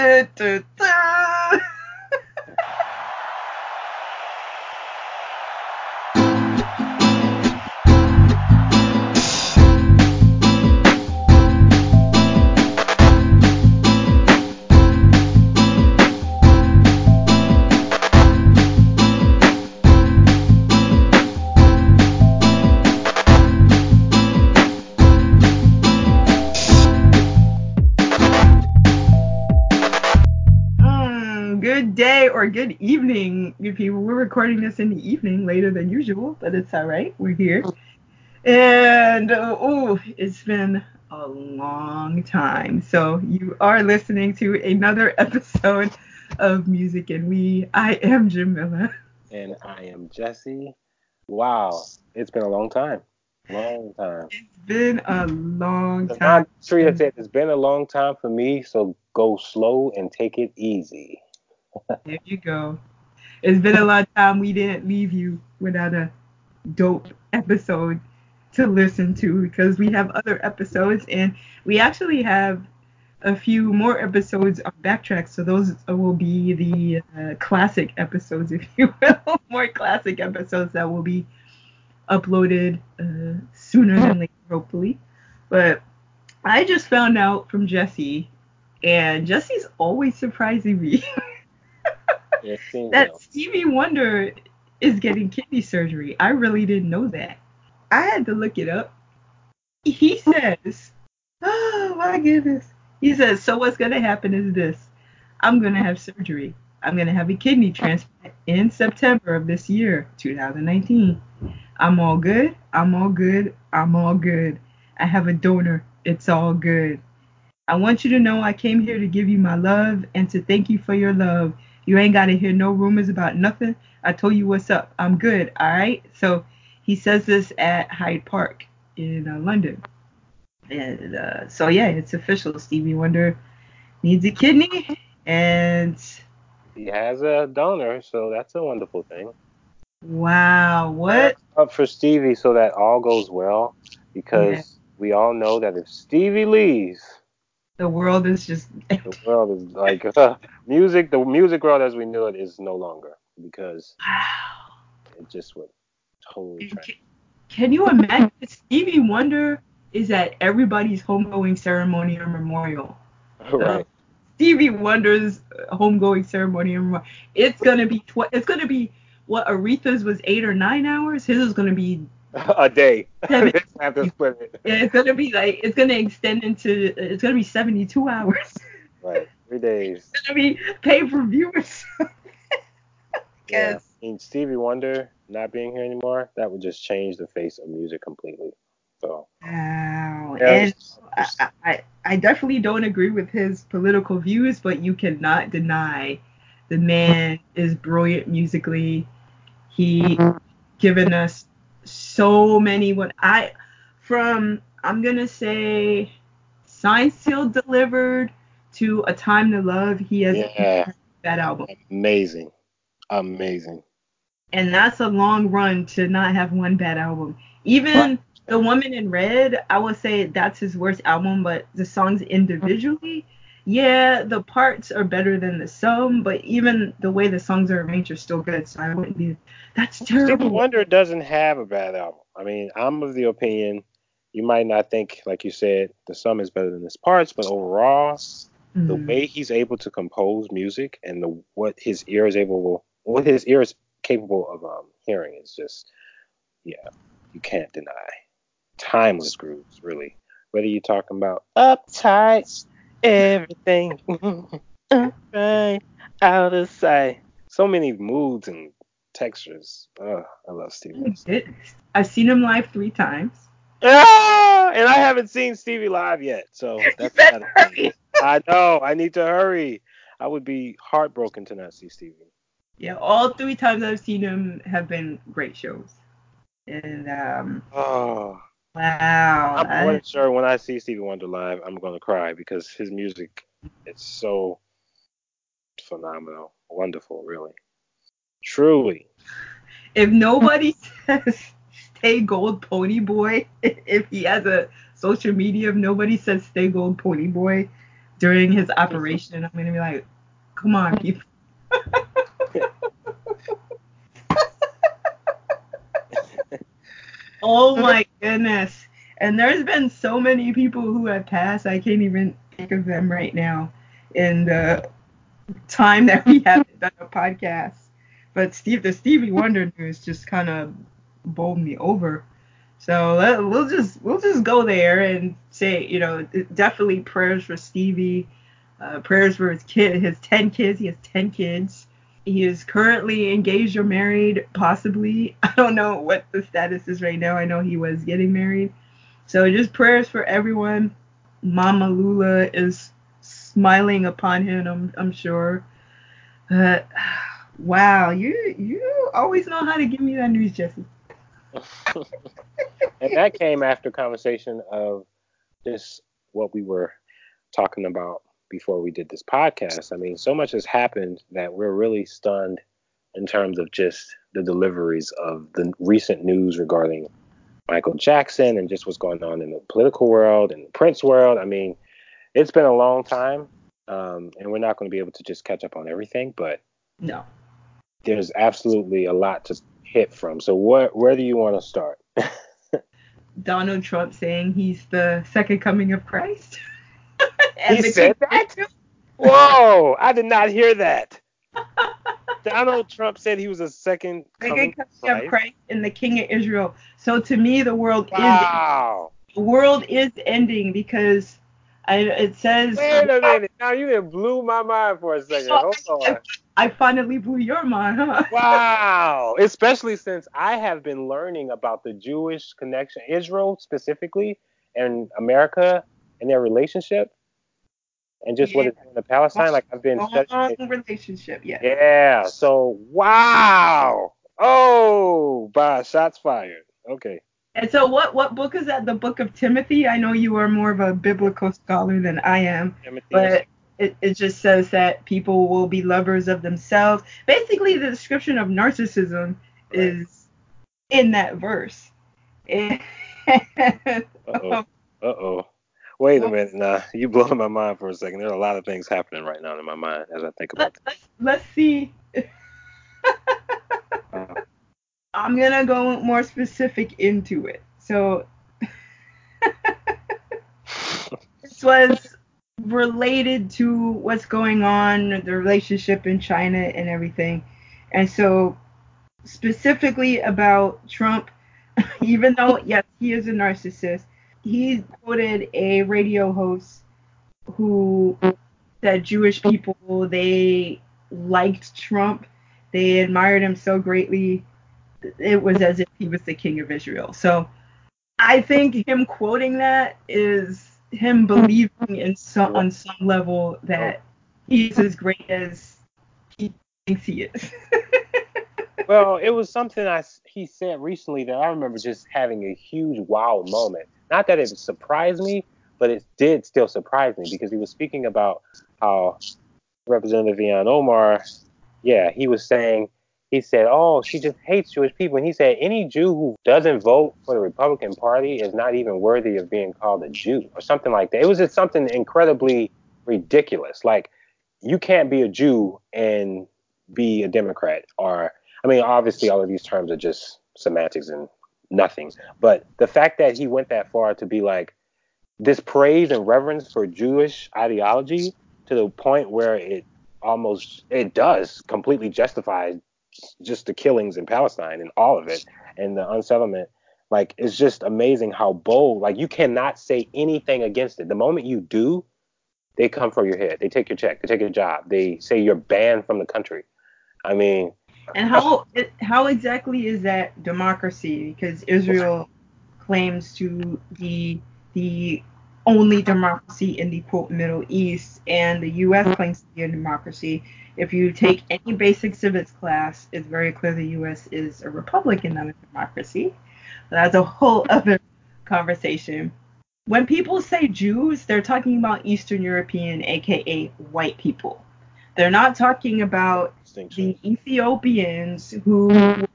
ты, ты, good evening, you people. We're recording this in the evening, later than usual, but it's all right. We're here. And uh, oh, it's been a long time. So you are listening to another episode of Music and We. I am Jamilah. And I am Jesse. Wow, it's been a long time. Long time. It's been a long time. Trina said it's been a long time for me, so go slow and take it easy. There you go. It's been a long time we didn't leave you without a dope episode to listen to because we have other episodes and we actually have a few more episodes on backtrack so those will be the uh, classic episodes if you will. More classic episodes that will be uploaded uh, sooner than later hopefully. But i just found out from jesse and jesse's always surprising me that. Stevie Wonder is getting kidney surgery. I really didn't know that. I had to look it up. He says, oh my goodness. He says, so what's going to happen is this. I'm going to have surgery. I'm going to have a kidney transplant in September of this year, 2019. I'm all good. I'm all good. I'm all good. I have a donor. It's all good. I want you to know I came here to give you my love and to thank you for your love. You ain't got to hear no rumors about nothing. I told you what's up. I'm good. All right. So he says this at Hyde Park in uh, London. And uh, so, yeah, it's official. Stevie Wonder needs a kidney. And He has a donor, so that's a wonderful thing. wow, what? Up for Stevie so that all goes well, because Yeah. we all know that if Stevie leaves, The world is just. the world is like music. The music world as we knew it is no longer because Wow. it just went totally. Can, can you imagine? Stevie Wonder is at everybody's homegoing ceremony or memorial. right. Stevie Wonder's uh, homegoing ceremony. and memorial. It's gonna be tw- It's gonna be what Aretha's was eight or nine hours. His is gonna be. A day. Seven- have to split it. It's gonna be like. It's gonna extend into. It's gonna be seventy-two hours. Right. Three days. It's gonna be pay per view. Yeah. Yes. I mean, Stevie Wonder not being here anymore, that would just change the face of music completely. So, Wow. yeah, And it's- I, I, I definitely don't agree with his political views, but you cannot deny the man is brilliant musically. He given us so many what I from I'm gonna say Sign Sealed Delivered to A Time to Love. He has Yeah. that album, amazing. Amazing. and that's a long run to not have one bad album. Even The Woman in Red, I would say that's his worst album, but the songs individually, yeah, the parts are better than the sum, but even the way the songs are arranged are still good. So I wouldn't be. That's Stevie terrible. Wonder doesn't have a bad album. I mean, I'm of the opinion you might not think, like you said, the sum is better than its parts, but overall, the Mm. way he's able to compose music and the what his ear is able, what his ear is capable of um, hearing is just, yeah, you can't deny. Timeless grooves, really. Whether you're talking about uptight, everything, right, out of sight. So many moods and textures. Oh, I love Stevie. I've seen him live three times. Ah, and I haven't seen Stevie live yet, so that's hurry. I know. I need to hurry. I would be heartbroken to not see Stevie. Yeah, all three times I've seen him have been great shows. And um, Oh, wow, I'm I- sure when I see Stevie Wonder live, I'm gonna cry because his music is so phenomenal, wonderful, really, truly. if nobody says stay gold pony boy if he has a social media if nobody says stay gold pony boy during his operation. I'm gonna be like, come on, people. Oh my goodness. And there's been so many people who have passed, I can't even think of them right now in the time that we haven't done a podcast. But Steve, the Stevie Wonder news just kind of bowled me over. So let, we'll just we'll just go there and say, you know, definitely prayers for Stevie, uh, prayers for his kid, his ten kids. He has ten kids. He is currently engaged or married, possibly. I don't know what the status is right now. I know he was getting married. So just prayers for everyone. Mama Lula is smiling upon him, I'm, I'm sure. Uh, wow, you you always know how to give me that news, Jesse. and that came after conversation of just what we were talking about before we did this podcast. I mean, so much has happened that we're really stunned in terms of just the deliveries of the recent news regarding Michael Jackson and just what's going on in the political world and the Prince world. I mean, it's been a long time, um, and we're not going to be able to just catch up on everything, but no, there's absolutely a lot to hit from. So, where where do you want to start? Donald Trump saying he's the second coming of Christ. he said that? Whoa! I did not hear that. Donald Trump said he was a second coming, coming of Christ and the King of Israel. So to me, the world wow. is the world is ending because I, it says. Wait a minute! Now you blew my mind for a second. Hold on. I finally blew your mind, huh? wow! Especially since I have been learning about the Jewish connection, Israel specifically, and America and their relationship and just yeah. what it's doing to Palestine. Like I've been long relationship, yeah. Yeah. So wow. Oh, by shots fired. Okay. And so what what book is that? The book of Timothy? I know you are more of a biblical scholar than I am. Timothy. But it, it just says that people will be lovers of themselves. Basically the description of narcissism right. is in that verse. uh oh. Uh oh. Wait a minute, nah, you blowing my mind for a second. There's a lot of things happening right now in my mind as I think about let's, let's see. I'm gonna go more specific into it. So this was related to what's going on, the relationship in China and everything. And so specifically about Trump, even though yes, he is a narcissist, he quoted a radio host who said Jewish people they liked Trump, they admired him so greatly. It was as if he was the king of Israel. So I think him quoting that is him believing in some on some level that he's as great as he thinks he is. well, it was something I he said recently that I remember just having a huge wow moment. Not that it surprised me, but it did still surprise me because he was speaking about how Representative Ilhan Omar, yeah, he was saying, he said, oh, she just hates Jewish people. And he said, any Jew who doesn't vote for the Republican Party is not even worthy of being called a Jew or something like that. It was just something incredibly ridiculous. Like, you can't be a Jew and be a Democrat. Or, I mean, obviously, all of these terms are just semantics and nothing. But the fact that he went that far to be like this praise and reverence for Jewish ideology to the point where it almost it does completely justify just the killings in Palestine and all of it and the unsettlement. Like it's just amazing how bold. Like you cannot say anything against it. The moment you do, they come for your head. They take your check. They take your job. They say you're banned from the country. I mean, and how how exactly is that democracy? Because Israel claims to be the only democracy in the quote Middle East, and the U.S. claims to be a democracy. If you take any basic civics class, it's very clear the U.S. is a republic and not a democracy. That's a whole other conversation. When people say Jews, they're talking about Eastern European, aka white people. They're not talking about the Ethiopians who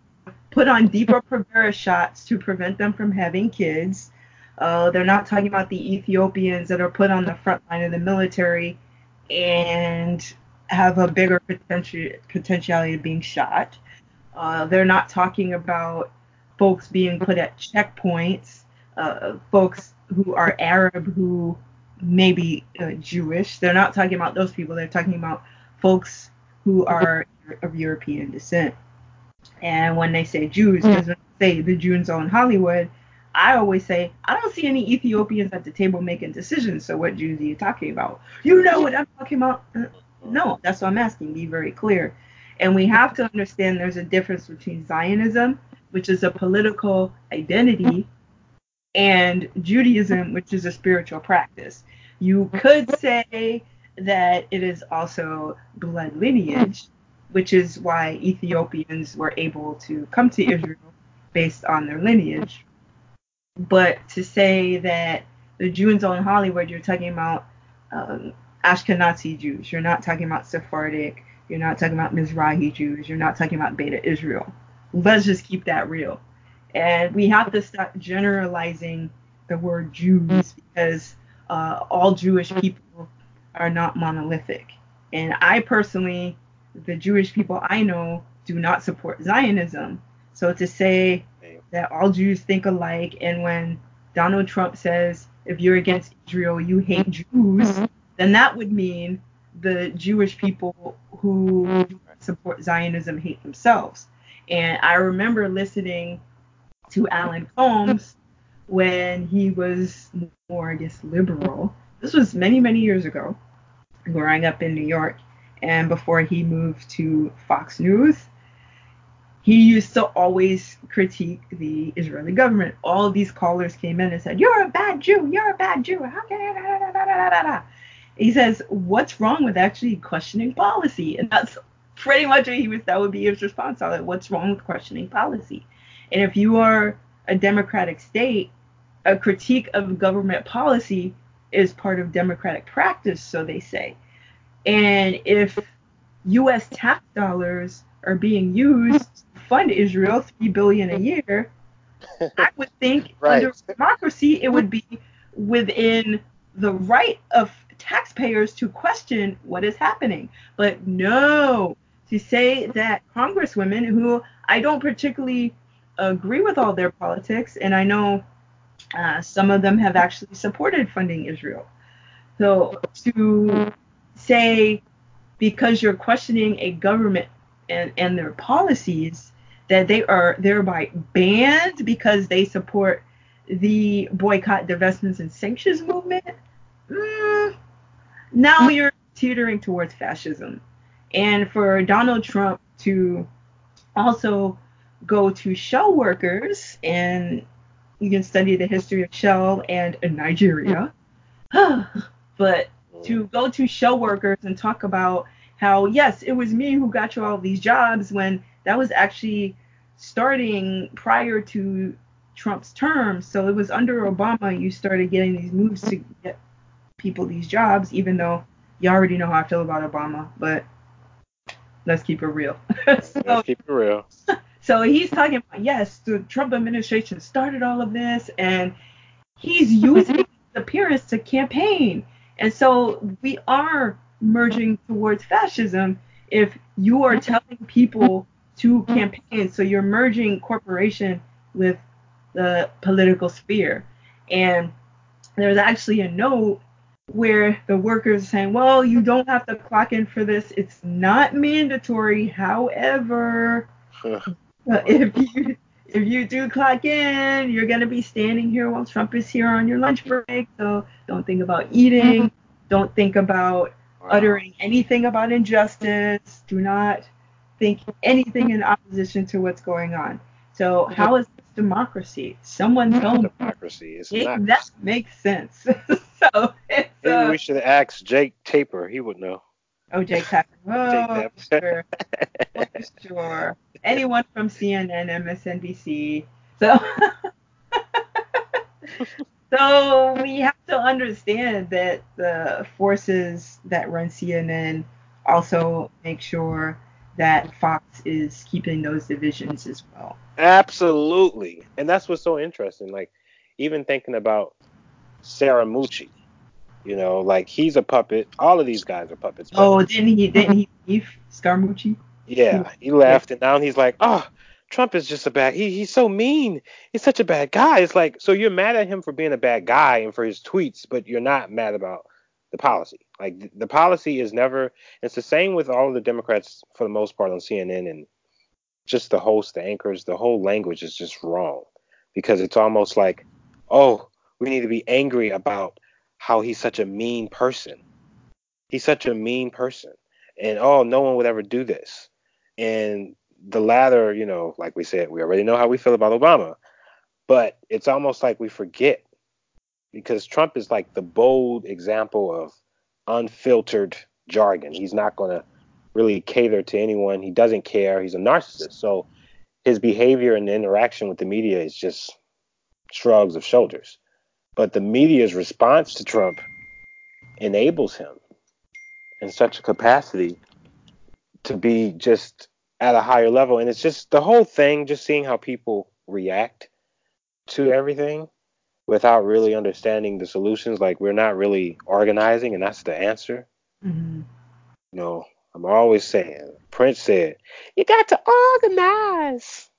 put on Depo-Provera shots to prevent them from having kids. Uh, they're not talking about the Ethiopians that are put on the front line of the military and have a bigger potential potentiality of being shot. Uh, they're not talking about folks being put at checkpoints, uh, folks who are Arab who may be uh, Jewish. They're not talking about those people. They're talking about folks who are of European descent. And when they say Jews, because when they say the Jews in Hollywood, I always say, I don't see any Ethiopians at the table making decisions. So what Jews are you talking about? You know what I'm talking about? Uh, no, that's what I'm asking. Be very clear. And we have to understand there's a difference between Zionism, which is a political identity, and Judaism, which is a spiritual practice. You could say that it is also blood lineage, which is why Ethiopians were able to come to Israel based on their lineage. But to say that the Jews in Hollywood, you're talking about um, Ashkenazi Jews, you're not talking about Sephardic, you're not talking about Mizrahi Jews, you're not talking about Beta Israel. Let's just keep that real. And we have to stop generalizing the word Jews because uh, all Jewish people are not monolithic. And I personally, the Jewish people I know, do not support Zionism. So to say that all Jews think alike, and when Donald Trump says, if you're against Israel, you hate Jews, mm-hmm. then that would mean the Jewish people who support Zionism hate themselves. And I remember listening to Alan Colmes when he was more, I guess, liberal. This was many, many years ago, growing up in New York, and before he moved to Fox News. He used to always critique the Israeli government. All these callers came in and said, "You're a bad Jew. You're a bad Jew. How can I?" He says, "What's wrong with actually questioning policy?" And that's pretty much what he was. That would be his response on it. What's wrong with questioning policy? And if you are a democratic state, a critique of government policy is part of democratic practice, so they say. And if U.S. tax dollars are being used to fund Israel, three billion a year, I would think right. under democracy it would be within the right of taxpayers to question what is happening. But no, to say that congresswomen who I don't particularly agree with all their politics, and I know uh, some of them have actually supported funding Israel. So to say because you're questioning a government and, and their policies that they are thereby banned because they support the boycott, divestments, and sanctions movement, mm, now you're teetering towards fascism. And for Donald Trump to also go to shell workers, and you can study the history of Shell and Nigeria, hmm. but hmm. to go to shell workers and talk about how, yes, it was me who got you all these jobs when that was actually starting prior to Trump's term. So it was under Obama you started getting these moves to get people these jobs, even though you already know how I feel about Obama. But let's keep it real. so, let's keep it real. So he's talking about yes, the Trump administration started all of this, and he's mm-hmm. using his appearance to campaign. And so we are merging towards fascism if you are mm-hmm. telling people to mm-hmm. campaign. So you're merging corporation with the political sphere. And there's actually a note where the workers are saying, well, you don't have to clock in for this. It's not mandatory. However, if you if you do clock in, you're gonna be standing here while Trump is here on your lunch break. So don't think about eating. Don't think about uttering anything about injustice. Do not think anything in opposition to what's going on. So how is this democracy? Someone tell me. Democracy is it, not. That makes sense. so maybe uh, we should ask Jake Tapper. He would know. Oh, Jake Tapper. Oh, sure. sure. Anyone from CNN, MSNBC. So. so we have to understand that the forces that run CNN also make sure that Fox is keeping those divisions as well. Absolutely. And that's what's so interesting. Like even thinking about Scaramucci. You know, like he's a puppet. All of these guys are puppets. but- Oh, didn't he? Didn't he leave Scaramucci? yeah, he left, and now he's like, oh, Trump is just a bad. He he's so mean. He's such a bad guy. It's like, so you're mad at him for being a bad guy and for his tweets, but you're not mad about the policy. Like th- the policy is never. It's the same with all of the Democrats for the most part on CNN and just the hosts, the anchors. The whole language is just wrong because it's almost like, oh, we need to be angry about how he's such a mean person. He's such a mean person, and oh, no one would ever do this. And the latter, you know, like we said, we already know how we feel about Obama, but it's almost like we forget because Trump is like the bold example of unfiltered jargon. He's not going to really cater to anyone. He doesn't care. He's a narcissist. So his behavior and interaction with the media is just shrugs of shoulders. But the media's response to Trump enables him in such a capacity to be just at a higher level. And it's just the whole thing, just seeing how people react to everything without really understanding the solutions. Like we're not really organizing, and that's the answer. Mm-hmm. You know, I'm always saying, Prince said, you got to organize.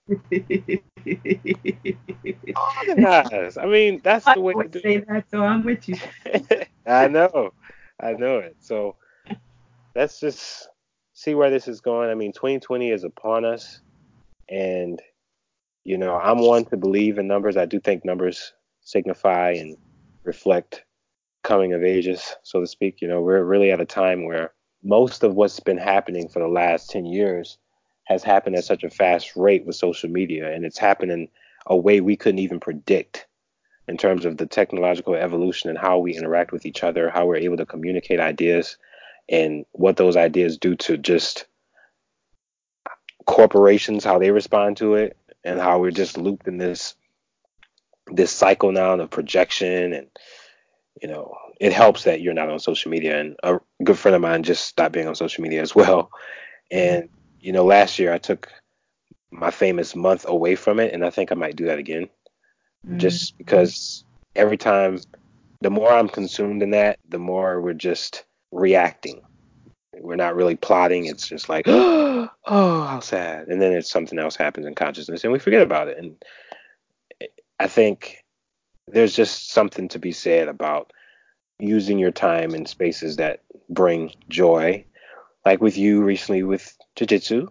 Organize. I mean, that's I the way to do say it. that, so I'm with you. I know. I know it. So let's just see where this is going. I mean, 2020 is upon us. And, you know, I'm one to believe in numbers. I do think numbers signify and reflect coming of ages, so to speak. You know, we're really at a time where most of what's been happening for the last 10 years has happened at such a fast rate with social media. And it's happening a way we couldn't even predict in terms of the technological evolution and how we interact with each other, how we're able to communicate ideas, and what those ideas do to just corporations, how they respond to it, and how we're just looped in this this cycle now of projection and you know it helps that you're not on social media and a good friend of mine just stopped being on social media as well and you know last year i took my famous month away from it and i think i might do that again mm-hmm. just because every time the more I'm consumed in that, the more we're just reacting. We're not really plotting. It's just like, oh, how sad. And then it's something else happens in consciousness and we forget about it. And I think there's just something to be said about using your time in spaces that bring joy. Like with you recently with jiu-jitsu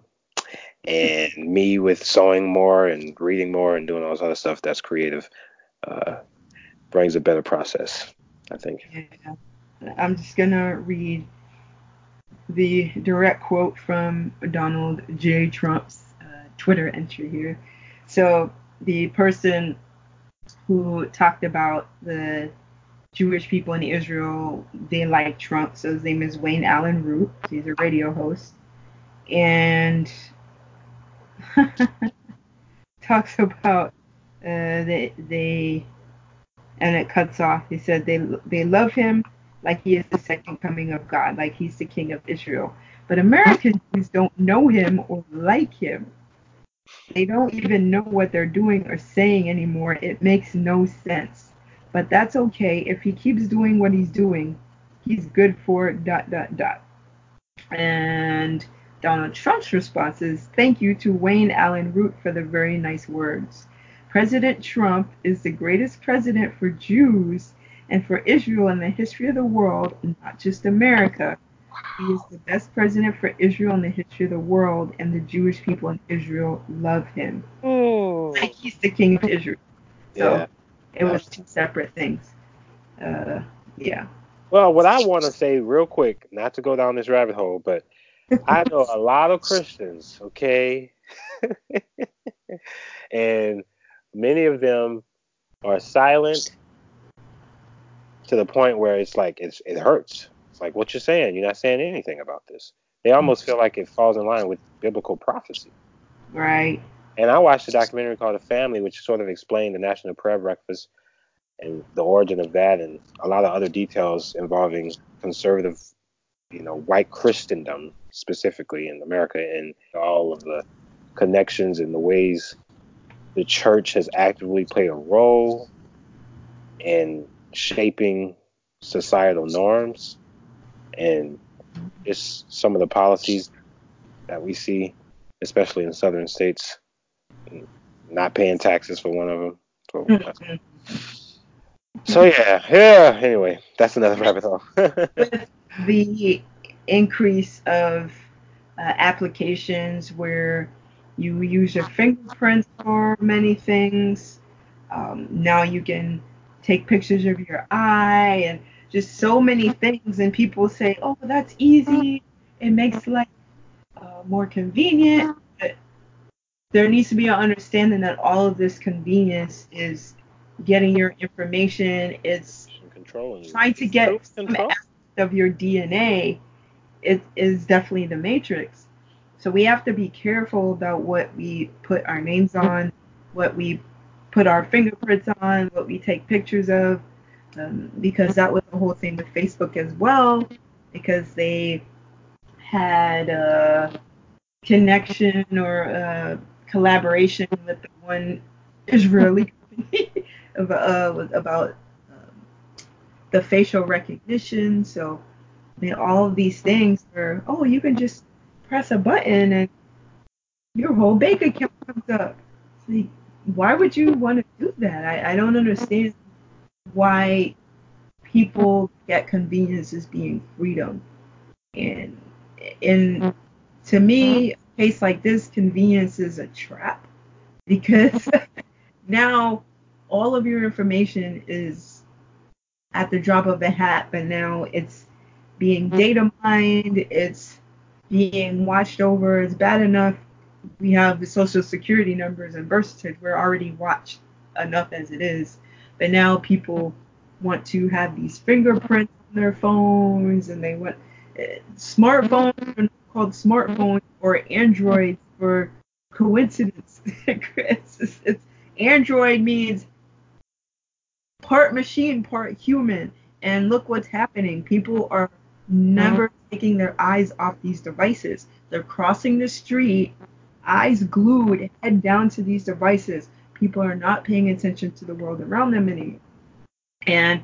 and me with sewing more and reading more and doing all this other stuff that's creative uh, brings a better process, I think. Yeah. I'm just gonna read the direct quote from Donald J. Trump's uh, Twitter entry here. So the person who talked about the Jewish people in Israel, they like Trump. So his name is Wayne Allyn Root. He's a radio host, and talks about uh, they they and it cuts off. He said they they love him like he is the second coming of God, like he's the king of Israel. But American Jews don't know him or like him. They don't even know what they're doing or saying anymore. It makes no sense. But that's okay. If he keeps doing what he's doing, he's good for dot dot dot. And Donald Trump's response is thank you to Wayne Allyn Root for the very nice words. President Trump is the greatest president for Jews and for Israel in the history of the world, not just America. He is the best president for Israel in the history of the world, and the Jewish people in Israel love him. Like he's the king of Israel. So Yeah. It was two separate things. Uh, yeah. Well, what I want to say real quick, not to go down this rabbit hole, but I know a lot of Christians, okay? and many of them are silent to the point where it's like it's it hurts. It's like what you're saying, you're not saying anything about this. They almost feel like it falls in line with biblical prophecy. Right. And I watched a documentary called The Family, which sort of explained the National Prayer Breakfast and the origin of that, and a lot of other details involving conservative, you know, white Christendom specifically in America, and all of the connections and the ways the church has actively played a role in shaping societal norms and just some of the policies that we see, especially in southern states, not paying taxes for one of them. So, mm-hmm. so yeah, yeah. Anyway, that's another rabbit hole. With the increase of uh, applications where you use your fingerprints for many things. Um, now you can take pictures of your eye and just so many things. And people say, oh, that's easy. It makes life uh, more convenient. There needs to be an understanding that all of this convenience is getting your information. It's controlling trying to get some aspect of your DNA. It is definitely the matrix. So we have to be careful about what we put our names on, what we put our fingerprints on, what we take pictures of, um, because that was the whole thing with Facebook as well, because they had a connection or a collaboration with the one Israeli company uh, about um, the facial recognition. So I mean, all of these things were, oh, you can just press a button and your whole bank account comes up. Like, why would you want to do that? I, I don't understand why people get convenience as being freedom. And in to me, case like this, convenience is a trap because now all of your information is at the drop of a hat, but now it's being data mined, it's being watched over It's bad enough. We have the social security numbers and birth certificates. We're already watched enough as it is. But now people want to have these fingerprints on their phones and they want uh, smartphones called smartphones or Androids for coincidence. it's, it's, Android means part machine, part human. And look what's happening. People are never uh-huh. taking their eyes off these devices. They're crossing the street, eyes glued, head down to these devices. People are not paying attention to the world around them anymore. And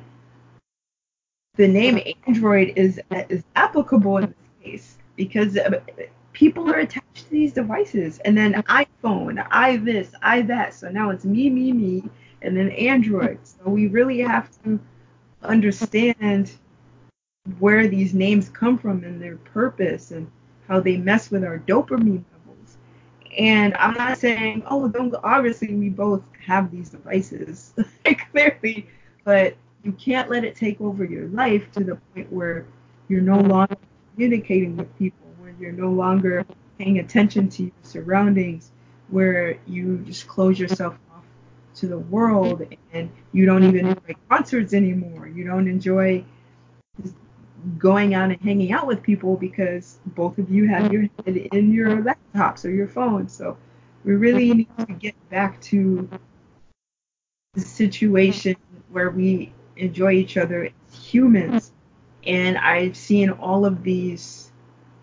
the name Android is is applicable in this case because people are attached to these devices. And then iPhone, i this, i that. So now it's me, me, me, and then Android. So we really have to understand where these names come from and their purpose and how they mess with our dopamine levels. And I'm not saying, oh, don't obviously we both have these devices clearly, but you can't let it take over your life to the point where you're no longer communicating with people, where you're no longer paying attention to your surroundings, where you just close yourself off to the world and you don't even enjoy concerts anymore. You don't enjoy going out and hanging out with people because both of you have your head in your laptops or your phones. So we really need to get back to the situation where we enjoy each other as humans. And I've seen all of these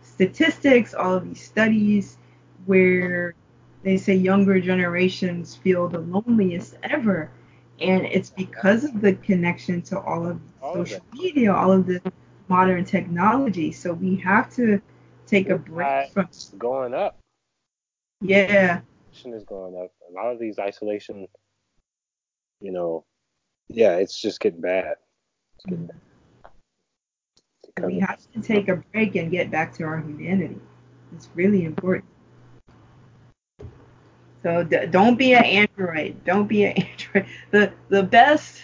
statistics, all of these studies where they say younger generations feel the loneliest ever. And it's because of the connection to all of social media, all of the modern technology. So we have to take a break from going up. Yeah. Is going up. A lot of these isolation, you know, yeah, it's just getting bad. It's getting mm-hmm. bad. We um, have to take a break and get back to our humanity. It's really important. So d- don't be an android. Don't be an android. The the best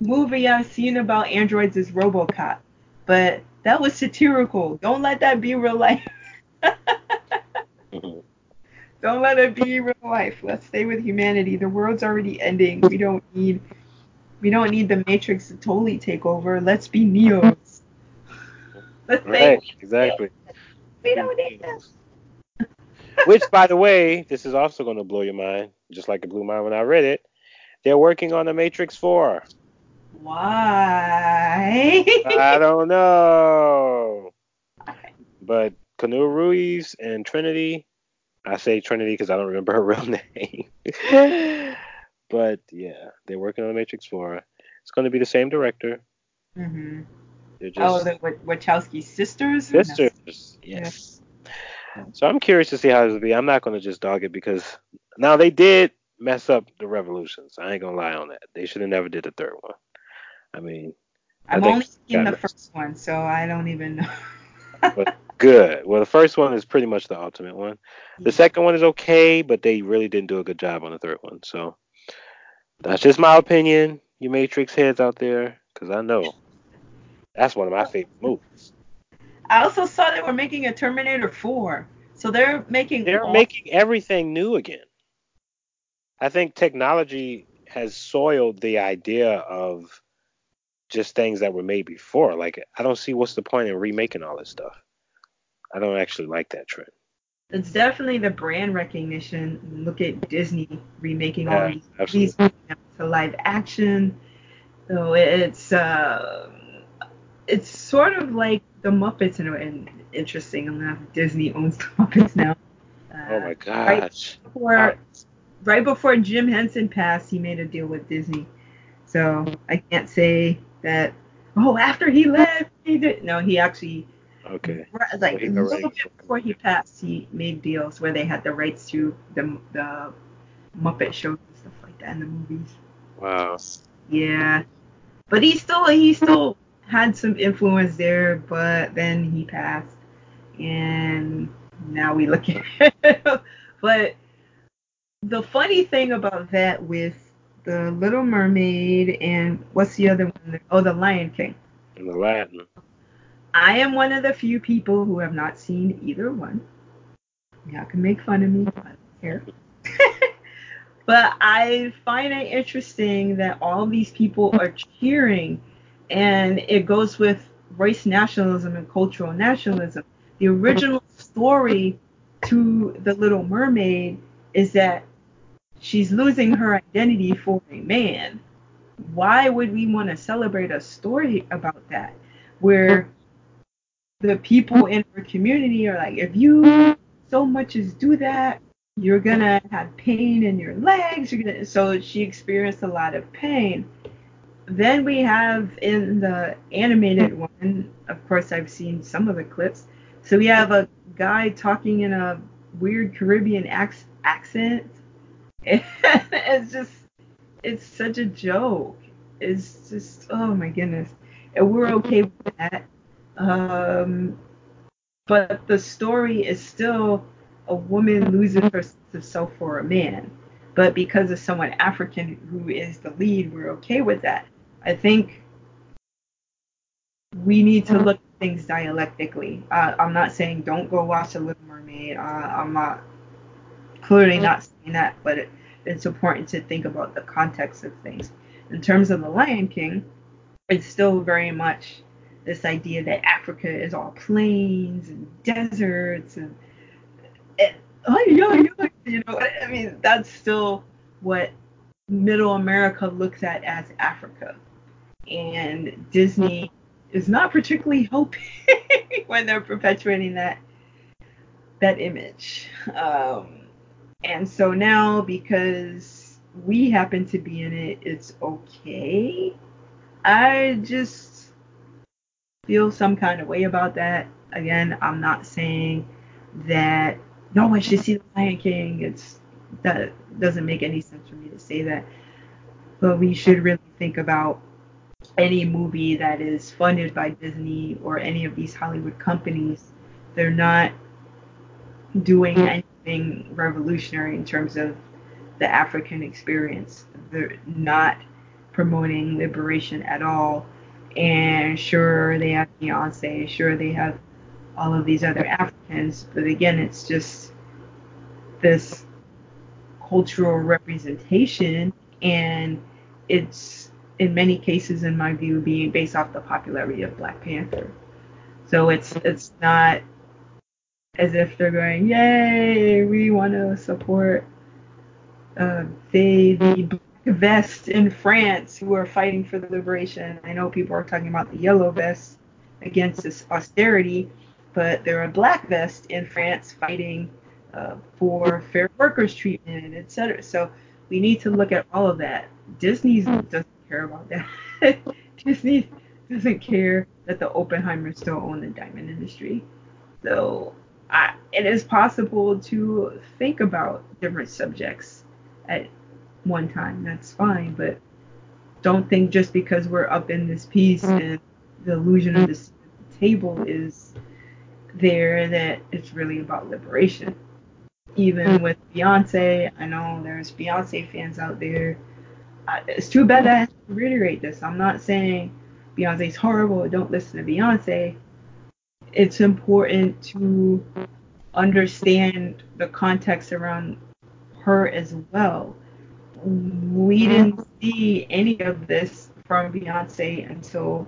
movie I've seen about androids is RoboCop but that was satirical. Don't let that be real life. Mm-hmm. don't let it be real life. Let's stay with humanity. The world's already ending. We don't need we don't need the Matrix to totally take over. Let's be Neos. Right, exactly. We don't need this. Which, by the way, this is also going to blow your mind, just like it blew mine when I read it. They're working on the Matrix 4. Why? I don't know. But Keanu Reeves and Trinity, I say Trinity because I don't remember her real name. but yeah, they're working on the Matrix 4. It's going to be the same director. Mm hmm They're Oh, the Wachowski sisters. sisters. Yes. So I'm curious to see how this will be. I'm not going to just dog it because now they did mess up the Revolutions. I ain't gonna lie on that. They should have never did the third one. I mean, I I'm only seeing the first one, so I don't even know. but good. Well, the first one is pretty much the ultimate one. The second one is okay, but they really didn't do a good job on the third one. So that's just my opinion. You Matrix heads out there, because I know that's one of my favorite movies. I also saw they were making a Terminator 4, so they're making. They're all- making everything new again. I think technology has soiled the idea of just things that were made before. Like I don't see what's the point in remaking all this stuff. I don't actually like that trend. It's definitely the brand recognition. Look at Disney remaking all these movies to live action. So it's uh, it's sort of like the Muppets in and interesting enough. Disney owns the Muppets now. Uh, Oh my gosh. Right before, right before Jim Henson passed, he made a deal with Disney. So I can't say that. Oh, after he left, he did. No, he actually Okay. Like a little bit before he passed, he made deals where they had the rights to the the Muppet shows and stuff like that in the movies. Wow. Yeah, but he still he still had some influence there, but then he passed, and now we look at it. but the funny thing about that with the Little Mermaid and what's the other one? Oh, the Lion King. In the Latin. I am one of the few people who have not seen either one. Y'all can make fun of me. I but I find it interesting that all these people are cheering, and it goes with race nationalism and cultural nationalism. The original story to The Little Mermaid is that she's losing her identity for a man. Why would we want to celebrate a story about that? Where the people in her community are like, if you so much as do that, you're gonna have pain in your legs. You're gonna. So she experienced a lot of pain. Then we have in the animated one, of course, I've seen some of the clips. So we have a guy talking in a weird Caribbean ac- accent. it's just, it's such a joke. It's just, oh my goodness. And we're okay with that. Um, but the story is still a woman losing her sense of self for a man. But because of someone African who is the lead, we're okay with that. I think we need to look at things dialectically. Uh, I'm not saying don't go watch The Little Mermaid. Uh, I'm not clearly not saying that, but it, it's important to think about the context of things. In terms of The Lion King, it's still very much this idea that Africa is all plains and deserts and, and oh yeah, yeah, you know, I mean that's still what Middle America looks at as Africa, and Disney is not particularly helping when they're perpetuating that that image. Um, and so now because we happen to be in it, it's okay. I just feel some kind of way about that. Again, I'm not saying that no one should see the Lion King. It's that doesn't make any sense for me to say that. But we should really think about any movie that is funded by Disney or any of these Hollywood companies. They're not doing mm. anything revolutionary in terms of the African experience. They're not promoting liberation at all. And sure, they have Beyonce, sure, they have all of these other Africans, but again, it's just this cultural representation, and it's in many cases, in my view, being based off the popularity of Black Panther. So it's it's not as if they're going, yay, we want to support uh, they the black vest in France who are fighting for the liberation. I know people are talking about the yellow vest against this austerity, but there are black vests in France fighting uh, for fair workers treatment, etc. So we need to look at all of that. Disney doesn't care about that. Disney doesn't care that the Oppenheimers still own the diamond industry. So I, it is possible to think about different subjects at one time. That's fine, but don't think just because we're up in this piece mm. and the illusion of this table is there that it's really about liberation. Even mm. with Beyonce, I know there's Beyonce fans out there. It's too bad I have to reiterate this. I'm not saying Beyonce's horrible. Don't listen to Beyonce. It's important to understand the context around her as well. We didn't see any of this from Beyonce until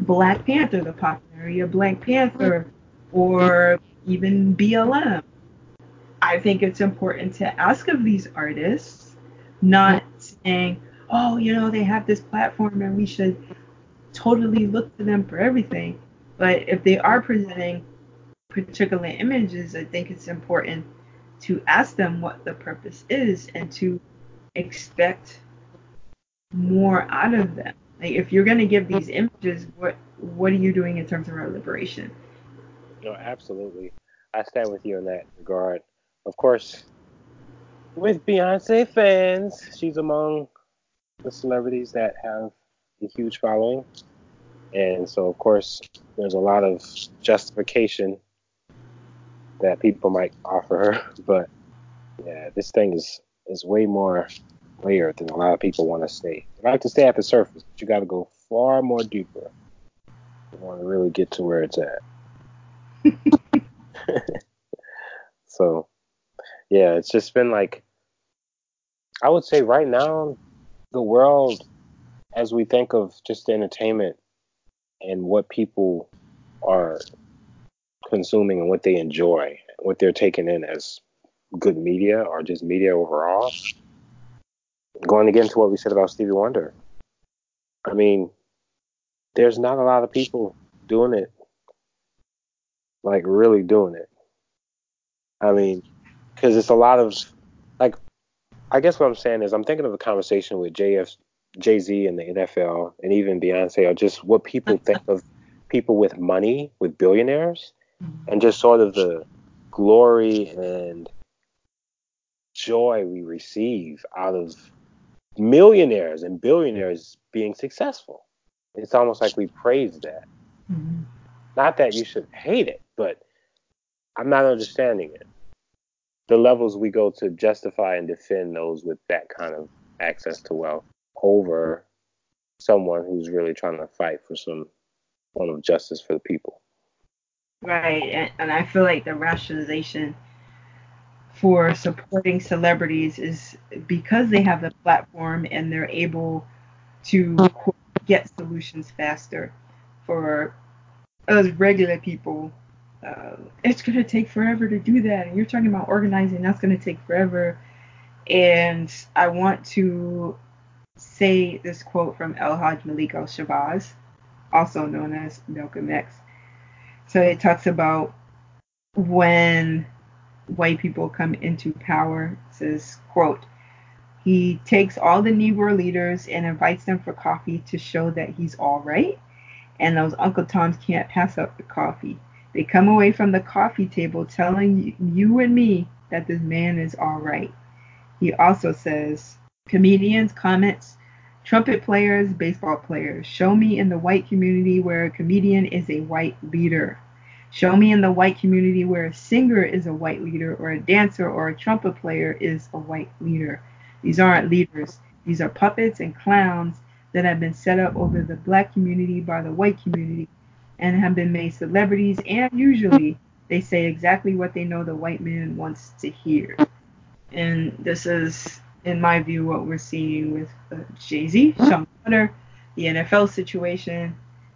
Black Panther, the popularity of Black Panther, or even BLM. I think it's important to ask of these artists, not saying, oh, you know, they have this platform and we should totally look to them for everything. But if they are presenting particular images, I think it's important to ask them what the purpose is and to expect more out of them. Like if you're going to give these images, what what are you doing in terms of our liberation? No, absolutely. I stand with you in that regard. Of course, with Beyonce fans, she's among the celebrities that have a huge following. And so, of course, there's a lot of justification that people might offer her. But yeah, this thing is is way more layered than a lot of people want to stay. I like to stay at the surface, but you got to go far more deeper. You want to really get to where it's at. so, yeah, it's just been like, I would say right now, the world, as we think of just entertainment and what people are consuming and what they enjoy, what they're taking in as good media or just media overall. Going again to what we said about Stevie Wonder. I mean, there's not a lot of people doing it, like really doing it. I mean, because it's a lot of, like, I guess what I'm saying is I'm thinking of a conversation with JF, Jay Z and the NFL and even Beyonce, or just what people think of people with money, with billionaires, mm-hmm. and just sort of the glory and joy we receive out of millionaires and billionaires being successful. It's almost like we praise that. Mm-hmm. Not that you should hate it, but I'm not understanding it. The levels we go to justify and defend those with that kind of access to wealth over someone who's really trying to fight for some form of justice for the people. Right, and, I feel like the rationalization for supporting celebrities is because they have the platform and they're able to get solutions faster. For us regular people, uh, it's going to take forever to do that. And you're talking about organizing, that's going to take forever. And I want to say this quote from El Haj Malik al Shabazz, also known as Malcolm X. So it talks about when white people come into power. It says, quote, he takes all the Negro leaders and invites them for coffee to show that he's all right. And those Uncle Toms can't pass up the coffee. They come away from the coffee table telling you and me that this man is all right. He also says, comedians, comments, trumpet players, baseball players. Show me in the white community where a comedian is a white leader. Show me in the white community where a singer is a white leader or a dancer or a trumpet player is a white leader. These aren't leaders. These are puppets and clowns that have been set up over the black community by the white community and have been made celebrities and usually they say exactly what they know the white man wants to hear. And this is, in my view, what we're seeing with uh, Jay Z, Sean Carter, the NFL situation,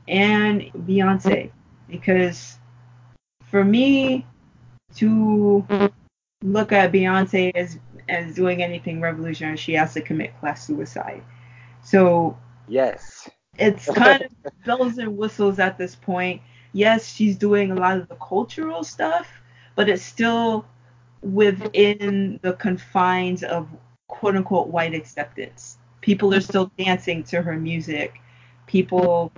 and Beyonce. Because for me to look at Beyonce as as doing anything revolutionary, she has to commit class suicide. So yes, it's kind of bells and whistles at this point. Yes, she's doing a lot of the cultural stuff, but it's still within the confines of quote unquote white acceptance. People are still dancing to her music. people,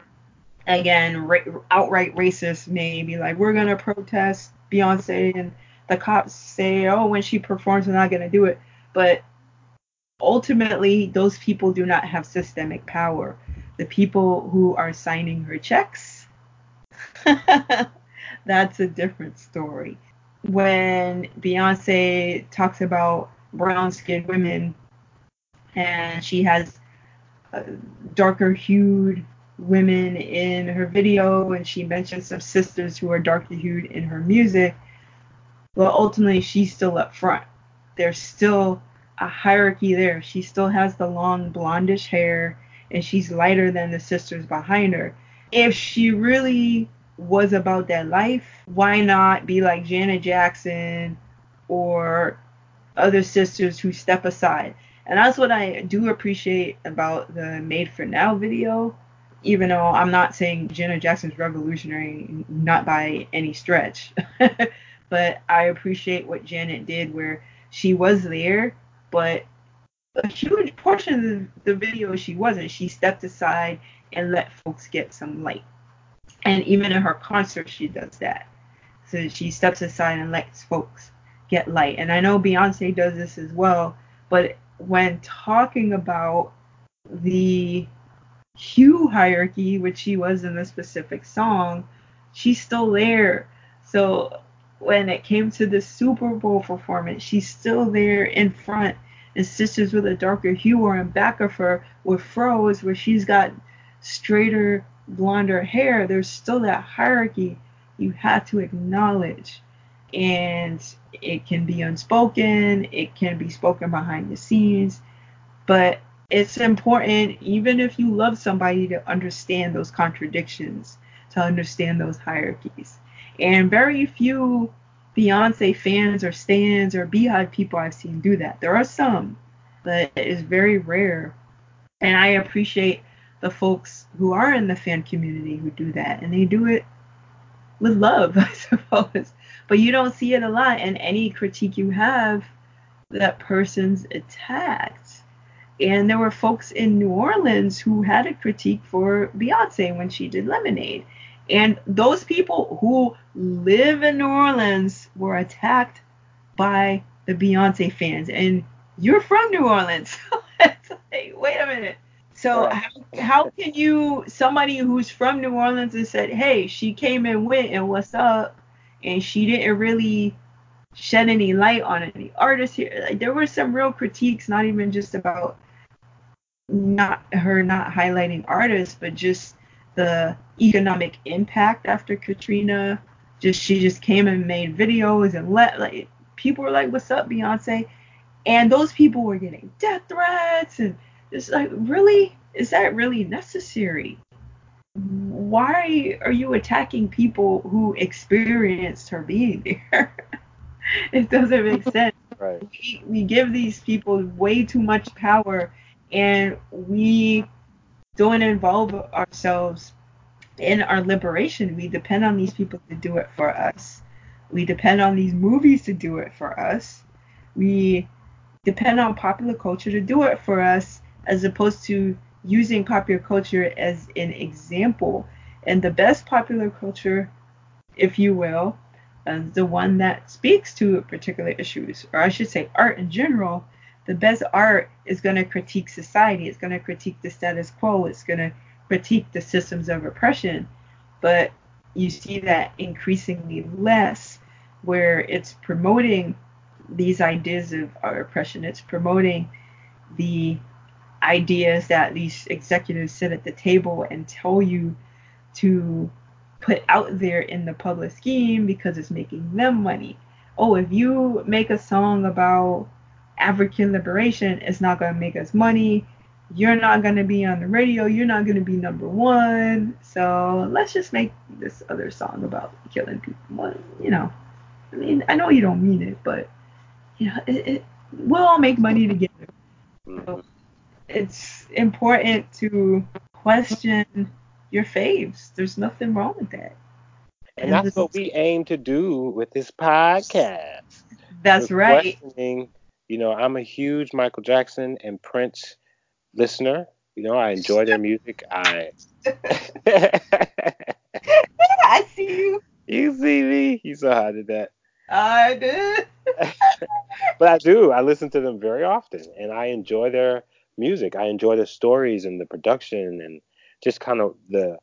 again, ra- outright racist may be like, we're gonna protest Beyonce, and the cops say, oh, when she performs, we're not gonna do it. But ultimately, those people do not have systemic power. The people who are signing her checks, that's a different story. When Beyonce talks about brown skinned women and she has uh, darker hued women in her video and she mentions some sisters who are darker hued in her music, well, ultimately she's still up front. There's still a hierarchy there. She still has the long blondish hair and she's lighter than the sisters behind her. If she really was about that life, why not be like Janet Jackson or other sisters who step aside? And that's what I do appreciate about the Made for Now video. Even though I'm not saying Janet Jackson's revolutionary, not by any stretch, but I appreciate what Janet did where she was there but a huge portion of the video she wasn't. She stepped aside and let folks get some light. And even in her concert, she does that. So she steps aside and lets folks get light. And I know Beyonce does this as well. But when talking about the hue hierarchy, which she was in the specific song, she's still there. So when it came to the Super Bowl performance, she's still there in front and sisters with a darker hue are in back of her with froze where she's got straighter, blonder hair. There's still that hierarchy you have to acknowledge. And it can be unspoken, it can be spoken behind the scenes, but it's important, even if you love somebody, to understand those contradictions, to understand those hierarchies. And very few Beyonce fans or stands or BeyHive people I've seen do that. There are some, but it is very rare. And I appreciate the folks who are in the fan community who do that. And they do it with love, I suppose. But you don't see it a lot. And any critique you have, that person's attacked. And there were folks in New Orleans who had a critique for Beyonce when she did Lemonade. And those people who live in New Orleans were attacked by the Beyonce fans. And you're from New Orleans. like, wait a minute. So how, how can you somebody who's from New Orleans and said, hey, she came and went and what's up, and she didn't really shed any light on any artists here. Like, there were some real critiques, not even just about not her not highlighting artists, but just the economic impact after Katrina. Just she just came and made videos and let like people were like, "What's up, Beyonce?" And those people were getting death threats and it's like, really, is that really necessary? Why are you attacking people who experienced her being there? it doesn't make sense. Right. We, we give these people way too much power and we don't involve ourselves in our liberation. We depend on these people to do it for us. We depend on these movies to do it for us. We depend on popular culture to do it for us, as opposed to using popular culture as an example. And the best popular culture, if you will, uh, the one that speaks to particular issues, or I should say art in general, the best art is going to critique society. It's going to critique the status quo. It's going to critique the systems of oppression. But you see that increasingly less, where it's promoting these ideas of oppression. It's promoting the ideas that these executives sit at the table and tell you to put out there in the public scheme because it's making them money. Oh, if you make a song about African liberation is not going to make us money. You're not going to be on the radio. You're not going to be number one. So let's just make this other song about killing people. Well, you know, I mean, I know you don't mean it, but you know, it, it we'll all make money together. So it's important to question your faves. There's nothing wrong with that. And, and that's what we aim to do with this podcast. That's right. Questioning you know, I'm a huge Michael Jackson and Prince listener. You know, I enjoy their music. I I see you. You see me? You saw how I did that. I did. but I do. I listen to them very often, and I enjoy their music. I enjoy the stories and the production, and just kind of the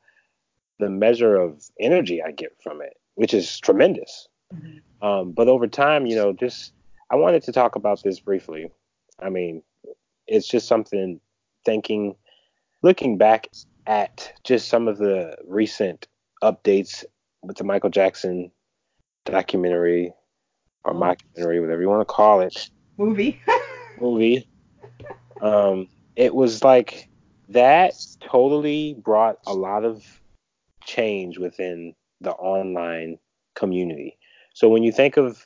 the measure of energy I get from it, which is tremendous. Mm-hmm. Um, but over time, you know, this I wanted to talk about this briefly. I mean, it's just something thinking, looking back at just some of the recent updates with the Michael Jackson documentary or oh. mockumentary, whatever you want to call it. Movie. movie. Um, it was like that totally brought a lot of change within the online community. So when you think of,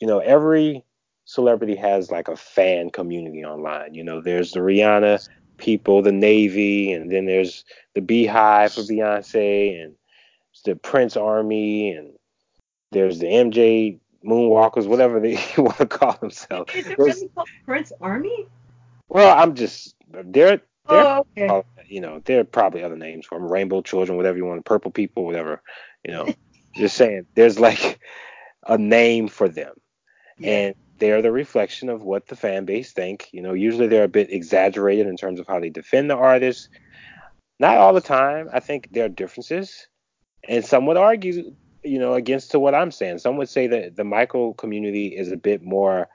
you know, every celebrity has like a fan community online. You know, there's the Rihanna people, the Navy, and then there's the BeyHive for Beyonce, and the Prince Army, and there's the MJ Moonwalkers, whatever they want to call themselves. Is it really called Prince Army? Well, I'm just they're oh, they're oh, okay. you know they're probably other names for them, Rainbow Children, whatever you want, Purple People, whatever. You know, just saying there's like a name for them, yeah. and they're the reflection of what the fan base think. You know, usually they're a bit exaggerated in terms of how they defend the artist. Not all the time. I think there are differences, and some would argue, you know, against to what I'm saying. Some would say that the Michael community is a bit more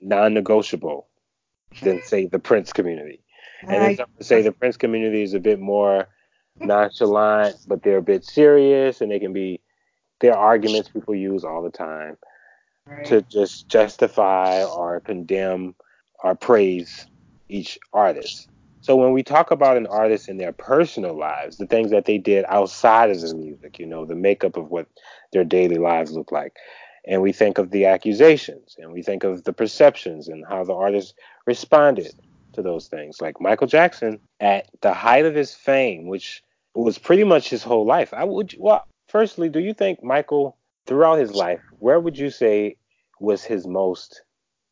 non-negotiable than say the Prince community, and then some would say the Prince community is a bit more nonchalant, but they're a bit serious, and they can be. There are arguments people use all the time right. to just justify or condemn or praise each artist. So when we talk about an artist in their personal lives, the things that they did outside of the music, you know, the makeup of what their daily lives look like, and we think of the accusations, and we think of the perceptions and how the artist responded to those things. Like Michael Jackson, at the height of his fame, which was pretty much his whole life. I would well, firstly, do you think Michael throughout his life, where would you say was his most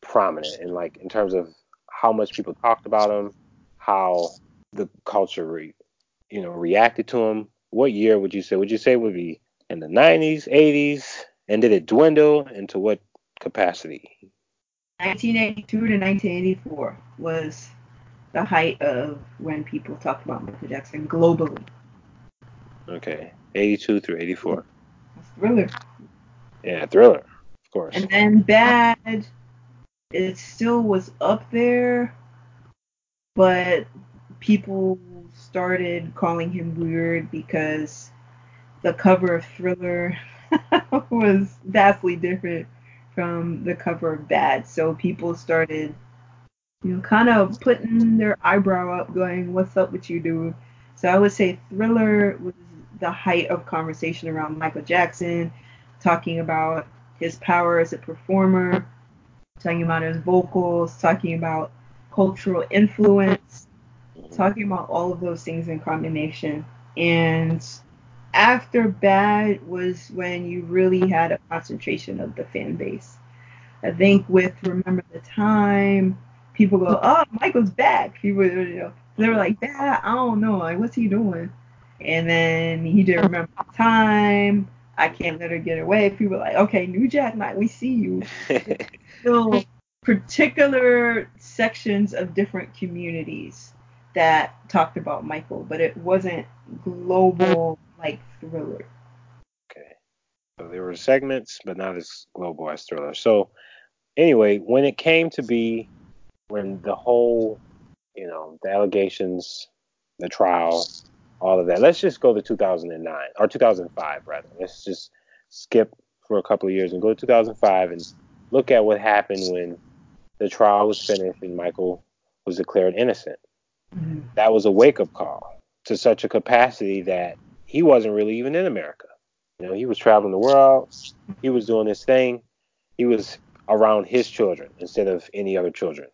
prominent in like in terms of how much people talked about him, how the culture re, you know reacted to him? What year would you say? Would you say would be in the 90s, 80s, and did it dwindle into what capacity? 1982 to 1984 was the height of when people talked about Michael Jackson globally. Okay, 82 through 84. Thriller. Yeah, Thriller, of course. And then Bad, it still was up there, but people started calling him weird because the cover of Thriller was vastly different from the cover of Bad. So people started, you know, kind of putting their eyebrow up, going, "What's up with you, dude?" So I would say Thriller was the height of conversation around Michael Jackson talking about his power as a performer, talking about his vocals, talking about cultural influence, talking about all of those things in combination. And after Bad was when you really had a concentration of the fan base. I think with Remember the Time, people go, oh, Michael's back. People, you know, they were like, Bad, I don't know, like, what's he doing? And then he did Remember the Time. I can't let her get away. People are like, okay, New Jack Knight, we see you. so particular sections of different communities that talked about Michael, but it wasn't global like thriller. Okay. So there were segments, but not as global as thriller. So anyway, when it came to be when the whole, you know, the allegations, the trial, all of that. Let's just go to 2009 or 2005 rather. Let's just skip for a couple of years and go to 2005 and look at what happened when the trial was finished and Michael was declared innocent. Mm-hmm. That was a wake up call to such a capacity that he wasn't really even in America. You know, he was traveling the world, he was doing his thing, he was around his children instead of any other children.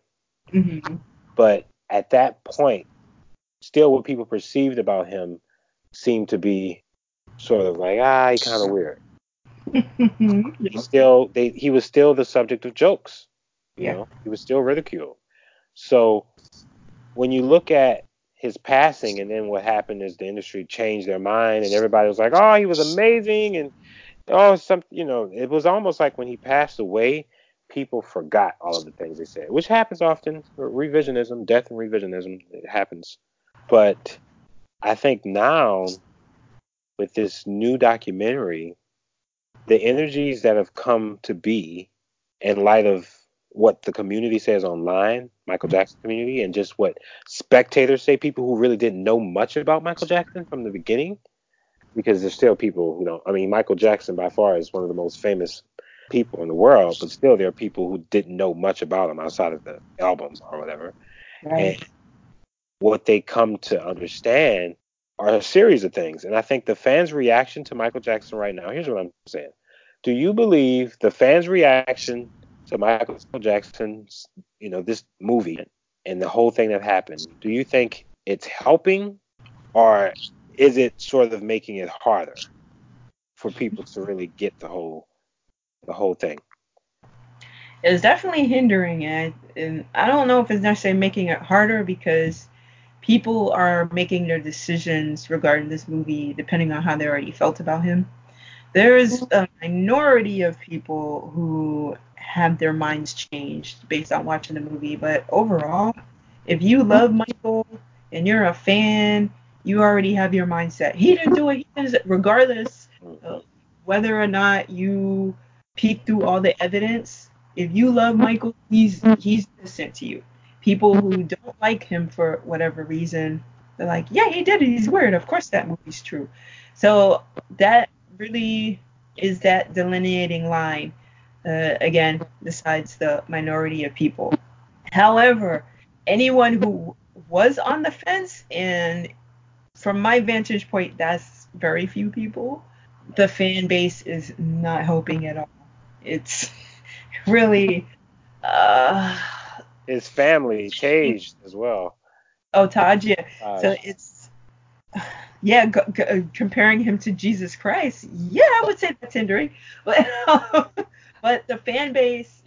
Mm-hmm. But at that point, still what people perceived about him seemed to be sort of like ah he kind of weird. he still they he was still the subject of jokes. You yeah. know, he was still ridiculed. So when you look at his passing, and then what happened is the industry changed their mind, and everybody was like, "Oh, he was amazing," and oh, some, you know, it was almost like when he passed away, people forgot all of the things they said, which happens often. Revisionism, death and revisionism, it happens. But I think now, with this new documentary, the energies that have come to be in light of what the community says online, Michael mm-hmm. Jackson community, and just what spectators say, people who really didn't know much about Michael Jackson from the beginning, because there's still people who don't. I mean, Michael Jackson by far is one of the most famous people in the world, but still there are people who didn't know much about him outside of the albums or whatever. Right. And what they come to understand are a series of things. And I think the fans' reaction to Michael Jackson right now, here's what I'm saying. Do you believe the fans' reaction to Michael Jackson's, you know, this movie and the whole thing that happened, do you think it's helping or is it sort of making it harder for people to really get the whole the whole thing? It's definitely hindering it, and I don't know if it's necessarily making it harder because people are making their decisions regarding this movie depending on how they already felt about him. There is a minority of people who have their minds changed based on watching the movie, but overall, if you love Michael and you're a fan, you already have your mindset. He didn't do it. He didn't, regardless of whether or not you peek through all the evidence. If you love Michael, he's he's innocent to you. People who don't like him for whatever reason, they're like, yeah, he did it. He's weird. Of course that movie's true. So that really is that delineating line. Uh, again, besides the minority of people. However, anyone who was on the fence, and from my vantage point, that's very few people. The fan base is not helping at all. It's really. Uh, His family caged as well. Oh, Taj, yeah. Uh, so it's yeah, comparing him to Jesus Christ, yeah, I would say that's hindering. But but the fan base,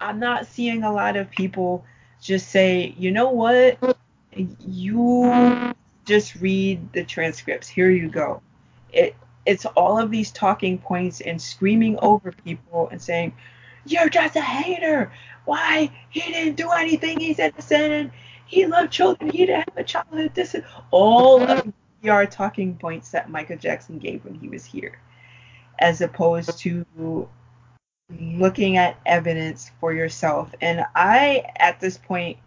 I'm not seeing a lot of people just say, you know what, you just read the transcripts. Here you go. It it's all of these talking points and screaming over people and saying, you're just a hater. Why he didn't do anything? He's innocent. He loved children. He didn't have a childhood. This is all of the PR talking points that Michael Jackson gave when he was here, as opposed to looking at evidence for yourself. And I, at this point,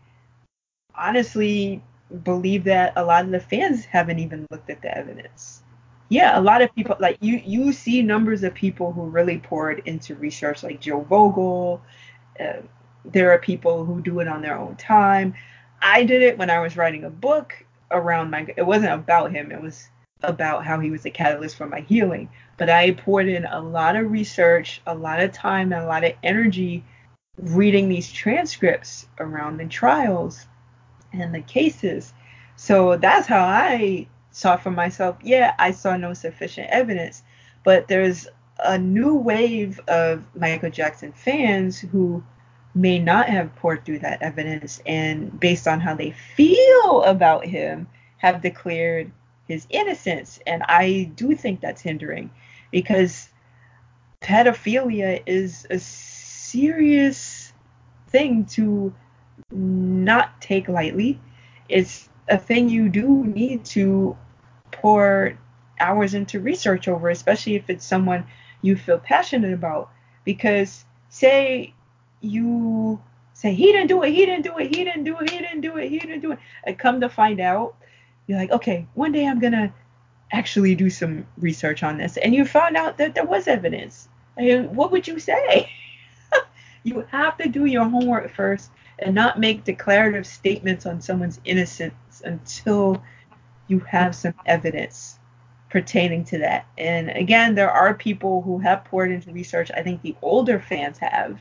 honestly believe that a lot of the fans haven't even looked at the evidence. Yeah, a lot of people like you you see numbers of people who really poured into research like Joe Vogel. Uh, there are people who do it on their own time. I did it when I was writing a book around my it wasn't about him it was about how he was a catalyst for my healing but i poured in a lot of research a lot of time and a lot of energy reading these transcripts around the trials and the cases so that's how i saw for myself yeah i saw no sufficient evidence. But there's a new wave of michael jackson fans who may not have poured through that evidence and based on how they feel about him have declared his innocence. And i do think that's hindering because pedophilia is a serious thing to not take lightly. It's a thing you do need to pour hours into research over especially if it's someone you feel passionate about because say you say he didn't do it, he didn't do it, he didn't do it, he didn't do it, he didn't do it, and come to find out, you're like, okay, one day I'm gonna actually do some research on this, and you found out that there was evidence. And what would you say? you have to do your homework first and not make declarative statements on someone's innocence until you have some evidence pertaining to that. And again, there are people who have poured into research. I think the older fans have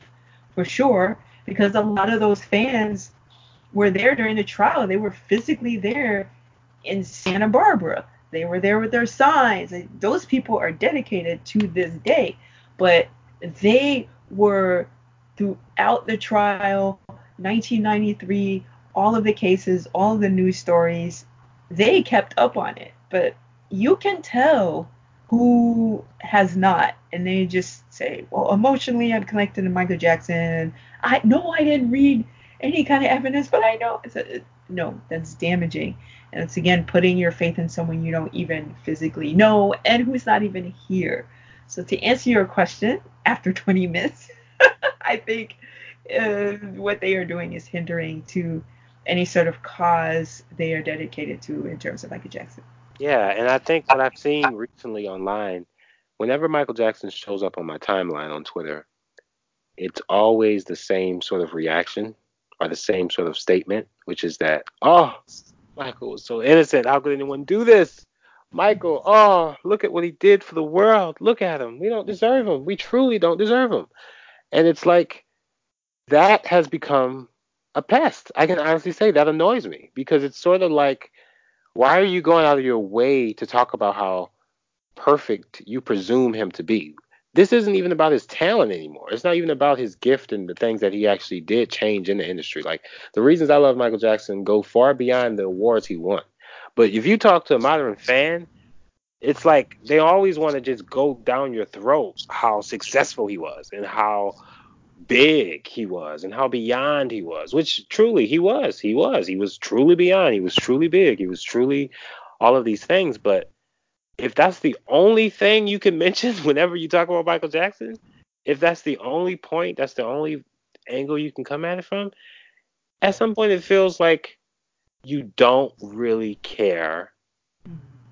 for sure, because a lot of those fans were there during the trial. They were physically there in Santa Barbara. They were there with their signs. Those people are dedicated to this day, but they were throughout the trial, 1993, all of the cases, all of the news stories, they kept up on it. But you can tell who has not, and they just say, "Well, emotionally, I'm connected to Michael Jackson." I no, I didn't read any kind of evidence, but I know. It's no, that's damaging, and it's again putting your faith in someone you don't even physically know and who's not even here. So to answer your question, after 20 minutes, I think uh, what they are doing is hindering to any sort of cause they are dedicated to in terms of Michael Jackson. Yeah, and I think what I've seen recently online, whenever Michael Jackson shows up on my timeline on Twitter, it's always the same sort of reaction or the same sort of statement, which is that, oh, Michael was so innocent. How could anyone do this? Michael, oh, look at what he did for the world. Look at him. We don't deserve him. We truly don't deserve him. And it's like that has become a pest. I can honestly say that annoys me because it's sort of like why are you going out of your way to talk about how perfect you presume him to be? This isn't even about his talent anymore. It's not even about his gift and the things that he actually did change in the industry. Like the reasons I love Michael Jackson go far beyond the awards he won. But if you talk to a modern fan, it's like they always want to just go down your throat how successful he was and how big he was and how beyond he was, which truly he was. He was. He was truly beyond. He was truly big. He was truly all of these things. But if that's the only thing you can mention whenever you talk about Michael Jackson, if that's the only point, that's the only angle you can come at it from, at some point it feels like you don't really care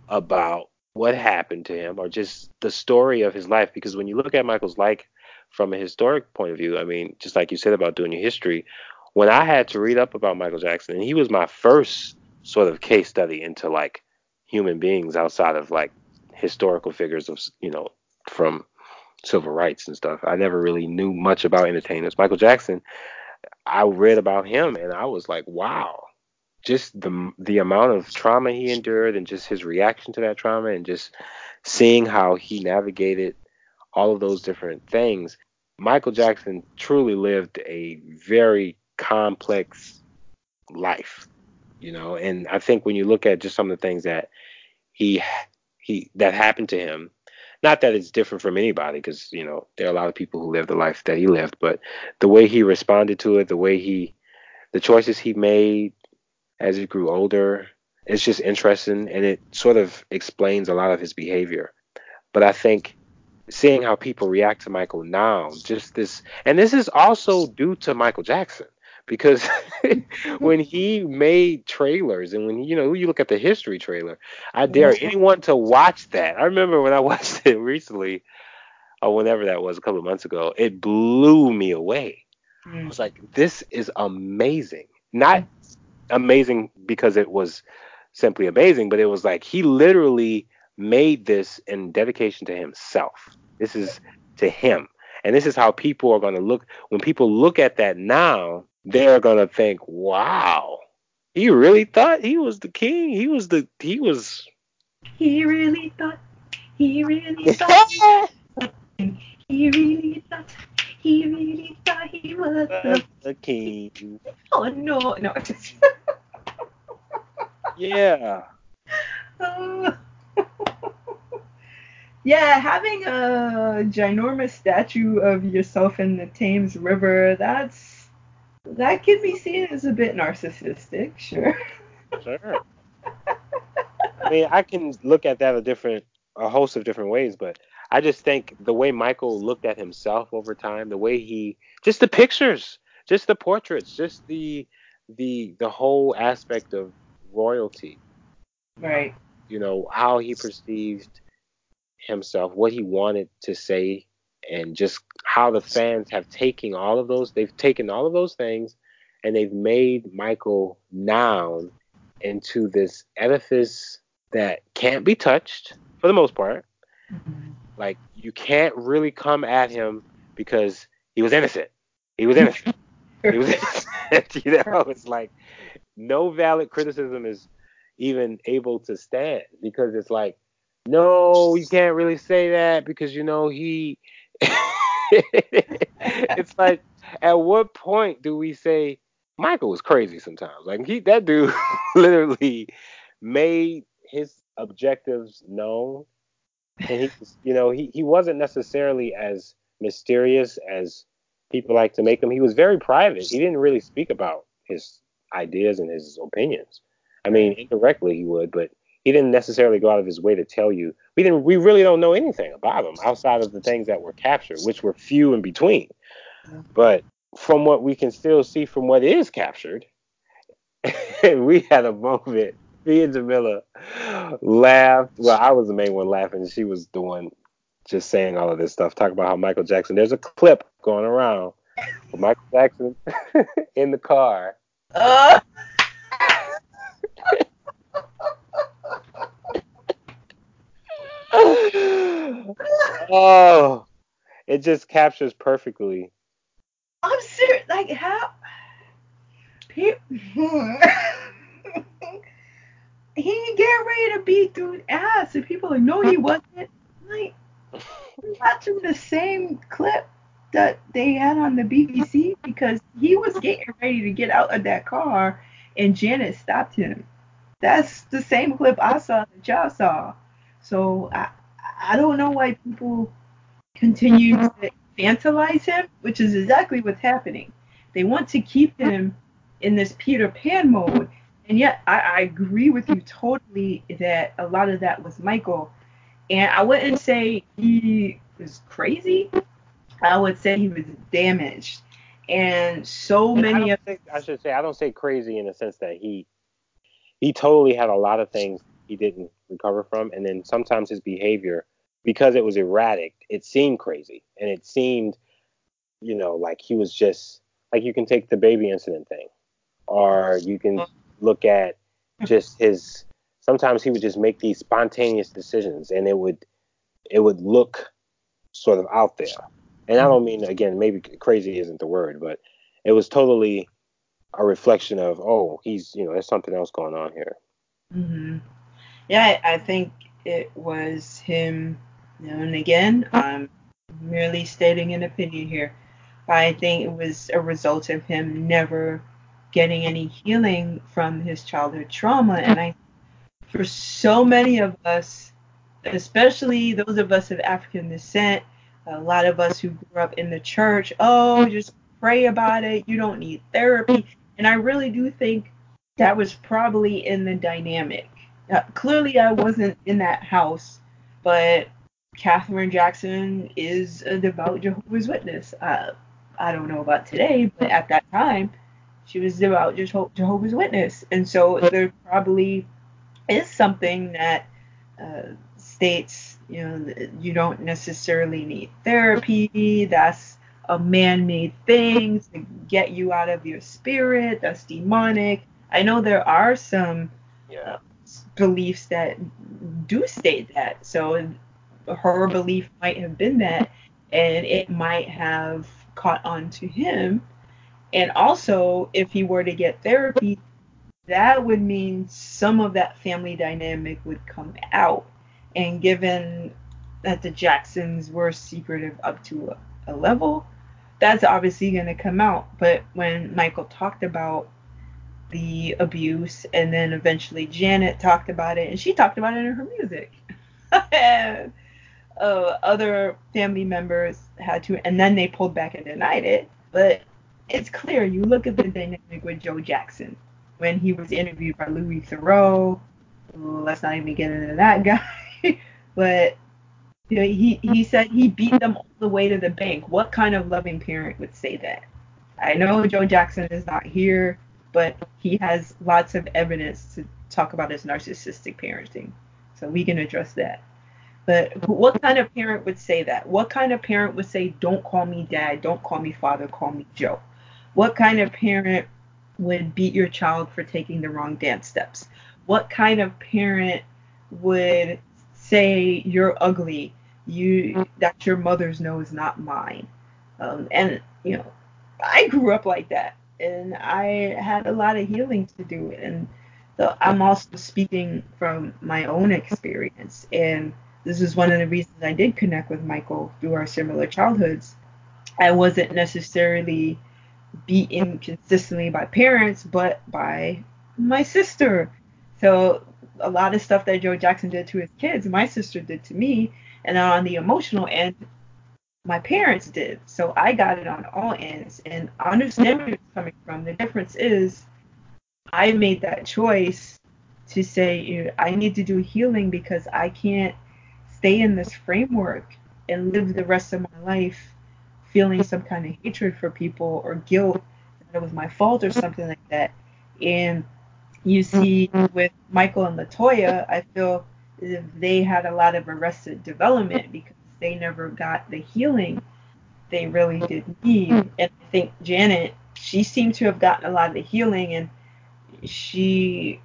about what happened to him or just the story of his life. Because when you look at Michael's life from a historic point of view, I mean, just like you said about doing your history, when I had to read up about Michael Jackson, and he was my first sort of case study into like human beings outside of like historical figures of you know from civil rights and stuff. I never really knew much about entertainers. Michael Jackson, I read about him and I was like, wow, just the the amount of trauma he endured and just his reaction to that trauma and just seeing how he navigated all of those different things. Michael Jackson truly lived a very complex life, you know, and I think when you look at just some of the things that he he that happened to him, not that it's different from anybody because you know there are a lot of people who lived the life that he lived, but the way he responded to it, the way he the choices he made as he grew older, it's just interesting and it sort of explains a lot of his behavior. But I think seeing how people react to Michael now, just this, and this is also due to Michael Jackson because when he made trailers and when you know you look at the history trailer, I dare anyone to watch that. I remember when I watched it recently, or whenever that was, a couple of months ago, it blew me away. I was like, this is amazing. Not amazing because it was simply amazing, but it was like he literally made this in dedication to himself. This is to him. And this is how people are going to look. When people look at that now, they're going to think, wow, he really thought he was the king. He was the, he was. He really thought, he really thought, he really thought, he really thought he was the, the king. Oh, no, no. yeah. Uh, yeah, having a ginormous statue of yourself in the Thames River, that's that can be seen as a bit narcissistic, sure. Sure. I mean, I can look at that a different a host of different ways, but I just think the way Michael looked at himself over time, the way he just the pictures, just the portraits, just the the the whole aspect of royalty. Right. You know, how he perceived himself, what he wanted to say, and just how the fans have taken all of those. They've taken all of those things and they've made Michael Noun into this edifice that can't be touched for the most part. Mm-hmm. Like you can't really come at him because he was innocent. He was innocent. he was innocent. you know, it's like no valid criticism is even able to stand because it's like, no, you can't really say that because you know he. it's like, at what point do we say Michael was crazy sometimes. Like he, that dude, literally made his objectives known, and he, you know, he he wasn't necessarily as mysterious as people like to make him. He was very private. He didn't really speak about his ideas and his opinions. I mean, indirectly he would, but he didn't necessarily go out of his way to tell you. We didn't. We really don't know anything about him outside of the things that were captured, which were few in between. But from what we can still see from what is captured, we had a moment. Me and Jamilah laughed. Well, I was the main one laughing. She was the one just saying all of this stuff. Talk about how Michael Jackson. There's a clip going around of Michael Jackson in the car. Uh. Oh, it just captures perfectly. I'm serious. Like how? People. he get ready to beat dude ass, and people are like, no, he wasn't. Like, watching the same clip that they had on the BBC because he was getting ready to get out of that car, and Janet stopped him. That's the same clip I saw that y'all saw. So I I don't know why people continue to fantasize him, which is exactly what's happening. They want to keep him in this Peter Pan mode, and yet I, I agree with you totally that a lot of that was Michael. And I wouldn't say he was crazy. I would say he was damaged. And so And many I, of think, I should say I don't say crazy in the sense that he he totally had a lot of things he didn't recover from, and then sometimes his behavior because it was erratic, it seemed crazy, and it seemed you know like he was just like you can take the baby incident thing, or you can look at just his sometimes he would just make these spontaneous decisions and it would it would look sort of out there. And i don't mean again maybe crazy isn't the word but it was totally a reflection of oh he's you know there's something else going on here. Hmm Yeah, I I think it was him. You know, and again, I'm merely stating an opinion here. But I think it was a result of him never getting any healing from his childhood trauma. And I, for so many of us, especially those of us of African descent, a lot of us who grew up in the church, oh, just pray about it. You don't need therapy. And I really do think that was probably in the dynamic. Uh, clearly, I wasn't in that house, but Catherine Jackson is a devout Jehovah's Witness. Uh, I don't know about today, but at that time, she was devout Jeho- Jehovah's Witness. And so there probably is something that uh, states, you know, you don't necessarily need therapy. That's a man-made thing to get you out of your spirit. That's demonic. I know there are some yeah beliefs that do state that. So her belief might have been that, and it might have caught on to him. And also, if he were to get therapy, that would mean some of that family dynamic would come out. And given that the Jacksons were secretive up to a, a level, that's obviously going to come out. But when Michael talked about the abuse, and then eventually Janet talked about it, and she talked about it in her music. and, uh, other family members had to, and then they pulled back and denied it. But it's clear. You look at the dynamic with Joe Jackson when he was interviewed by Louis Theroux. Let's not even get into that guy. but you know, he he said he beat them all the way to the bank. What kind of loving parent would say that? I know Joe Jackson is not here, but he has lots of evidence to talk about his narcissistic parenting. So we can address that. But what kind of parent would say that? What kind of parent would say, don't call me dad, don't call me father, call me Joe? What kind of parent would beat your child for taking the wrong dance steps? What kind of parent would say you're ugly, you that's your mother's nose, not mine? Um, and you know, I grew up like that, and I had a lot of healing to do, and so I'm also speaking from my own experience, and this is one of the reasons I did connect with Michael through our similar childhoods. I wasn't necessarily beaten consistently by parents, but by my sister. So a lot of stuff that Joe Jackson did to his kids, my sister did to me, and on the emotional end, my parents did. So I got it on all ends, and I understand where it's coming from. The difference is, I made that choice to say I need to do healing because I can't stay in this framework and live the rest of my life feeling some kind of hatred for people or guilt that it was my fault or something like that. And you see with Michael and Latoya, I feel they had a lot of arrested development because they never got the healing they really did need. And I think Janet, she seemed to have gotten a lot of the healing and she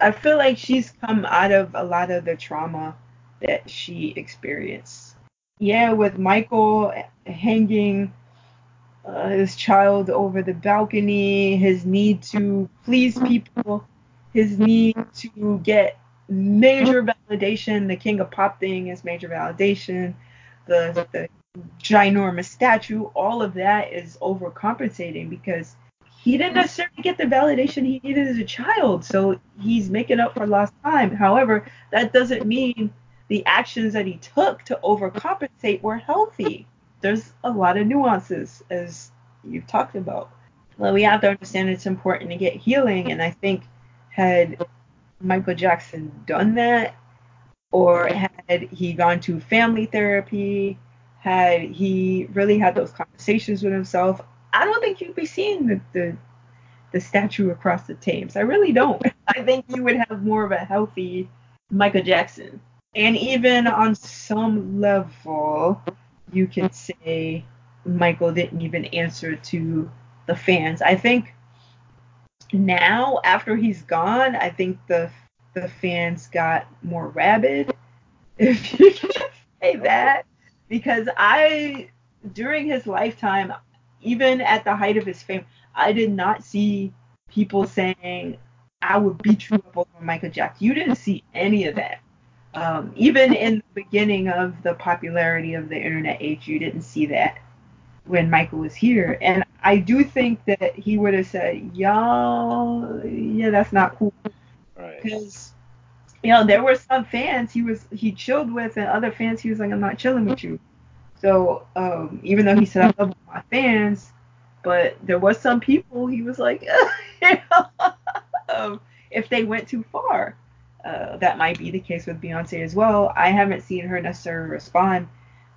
I feel like she's come out of a lot of the trauma that she experienced yeah, with Michael hanging uh, his child over the balcony, his need to please people, his need to get major validation. The King of Pop thing is major validation. The, the ginormous statue, all of that is overcompensating because he didn't necessarily get the validation he needed as a child. So he's making up for lost time. However, that doesn't mean the actions that he took to overcompensate were healthy. There's a lot of nuances, as you've talked about. Well, we have to understand it's important to get healing, and I think had Michael Jackson done that, or had he gone to family therapy, had he really had those conversations with himself, I don't think you'd be seeing the, the the statue across the Thames. I really don't. I think you would have more of a healthy Michael Jackson. And even on some level, you can say Michael didn't even answer to the fans. I think now, after he's gone, I think the the fans got more rabid, if you can say that, because I during his lifetime, even at the height of his fame, I did not see people saying I would beat you up over Michael Jackson. You didn't see any of that. Um, even in the beginning of the popularity of the internet age, you didn't see that when Michael was here. And I do think that he would have said, y'all, yeah, that's not cool. Right. Because, you know, there were some fans he was he chilled with, and other fans he was like, I'm not chilling with you. So um, even though he said I love my fans, but there was some people he was like, you know, um, if they went too far. Uh, that might be the case with Beyonce as well. I haven't seen her necessarily respond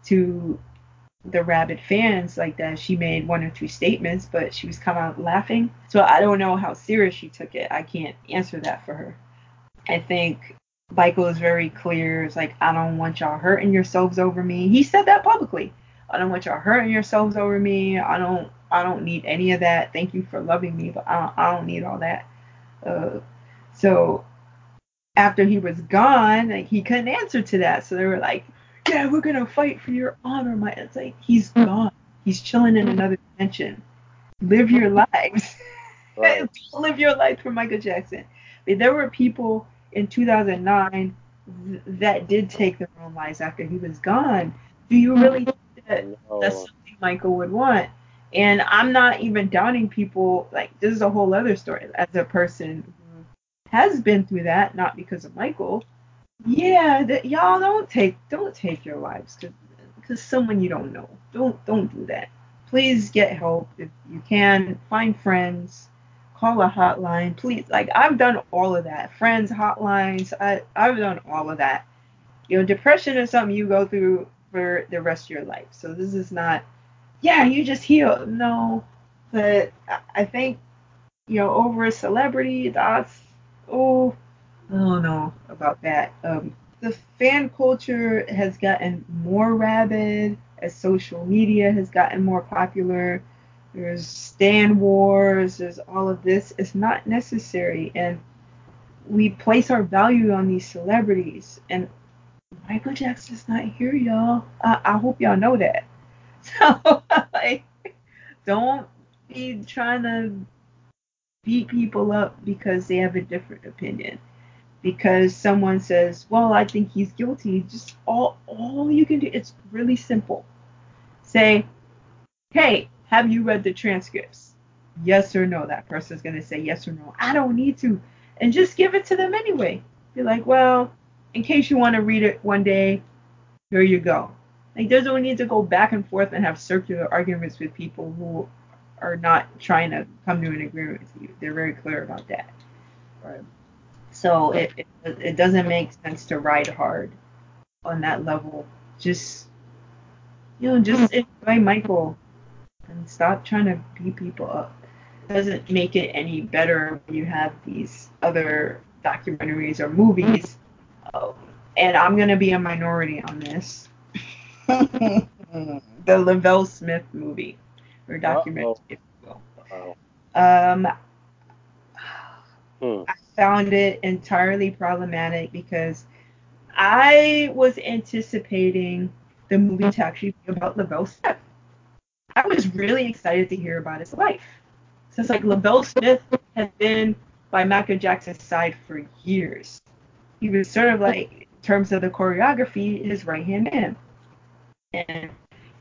to the rabid fans like that. She made one or two statements, but she was kind of laughing. So I don't know how serious she took it. I can't answer that for her. I think Michael is very clear. It's like, I don't want y'all hurting yourselves over me. He said that publicly. I don't want y'all hurting yourselves over me. I don't I don't need any of that. Thank you for loving me, but I don't, I don't need all that. Uh, so after he was gone, like, he couldn't answer to that. So they were like, "Yeah, we're gonna fight for your honor." My, it's like he's hmm. gone. He's chilling in another dimension. Live your hmm. lives. Right. Live your life for Michael Jackson. But there were people in 2009 th- that did take their own lives after he was gone. Do you really think that No. that's something Michael would want? And I'm not even doubting people. Like this is a whole other story. As a person who has been through that, not because of Michael. Yeah, that y'all don't take don't take your lives because someone you don't know. Don't don't do that. Please get help if you can. Find friends. Call a hotline. Please, like I've done all of that. Friends hotlines. I I've done all of that. You know, depression is something you go through for the rest of your life. So this is not. Yeah, you just heal. No, but I- think you know over a celebrity that's oh I don't know about that. Um, the fan culture has gotten more rabid as social media has gotten more popular. There's Stan Wars, there's all of this. It's not necessary. And we place our value on these celebrities. And Michael Jackson's not here, y'all. I, I hope y'all know that. So, like, don't be trying to beat people up because they have a different opinion because someone says, "Well, I think he's guilty." Just all all you can do it's really simple. Say, "Hey, have you read the transcripts?" yes or no. That person's going to say yes or no. I don't need to. And just give it to them anyway. Be like, well, in case you want to read it one day, here you go. Like, there's no need to go back and forth and have circular arguments with people who are not trying to come to an agreement with you. They're very clear about that. Right. So it, it, it doesn't make sense to ride hard on that level. Just, you know, just enjoy Michael and stop trying to beat people up. It doesn't make it any better when you have these other documentaries or movies. Um, and I'm going to be a minority on this. the Lavelle Smith movie or documentary, Uh-oh. if you will. Um, hmm. I found it entirely problematic because I was anticipating the movie to actually be about Lavelle Smith. I was really excited to hear about his life. Since like Lavelle Smith has been by Michael Jackson's side for years. He was sort of like, in terms of the choreography, his right hand man. And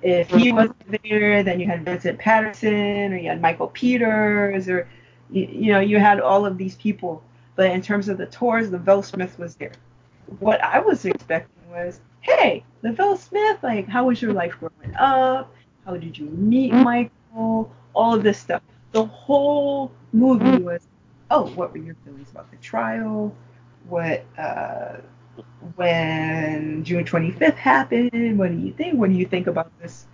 if he wasn't there, then you had Vincent Patterson, or you had Michael Peters, or you, you know, you had all of these people. But in terms of the tours, Lavelle Smith was there. What I was expecting was, hey, Lavelle Smith, like, how was your life growing up? How did you meet Michael? All of this stuff. The whole movie was, oh, what were your feelings about the trial? What, uh, when June 25th happened? What do you think? What do you think about this?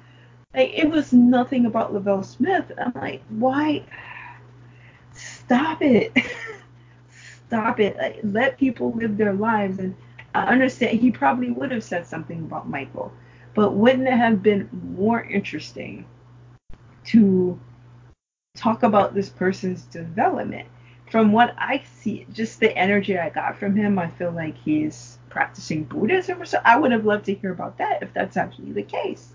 Like, it was nothing about Lavelle Smith. I'm like, why? Stop it. Stop it. Like, let people live their lives. And I understand he probably would have said something about Michael, but wouldn't it have been more interesting to talk about this person's development? From what I see, just the energy I got from him, I feel like he's practicing Buddhism or so. I would have loved to hear about that if that's actually the case.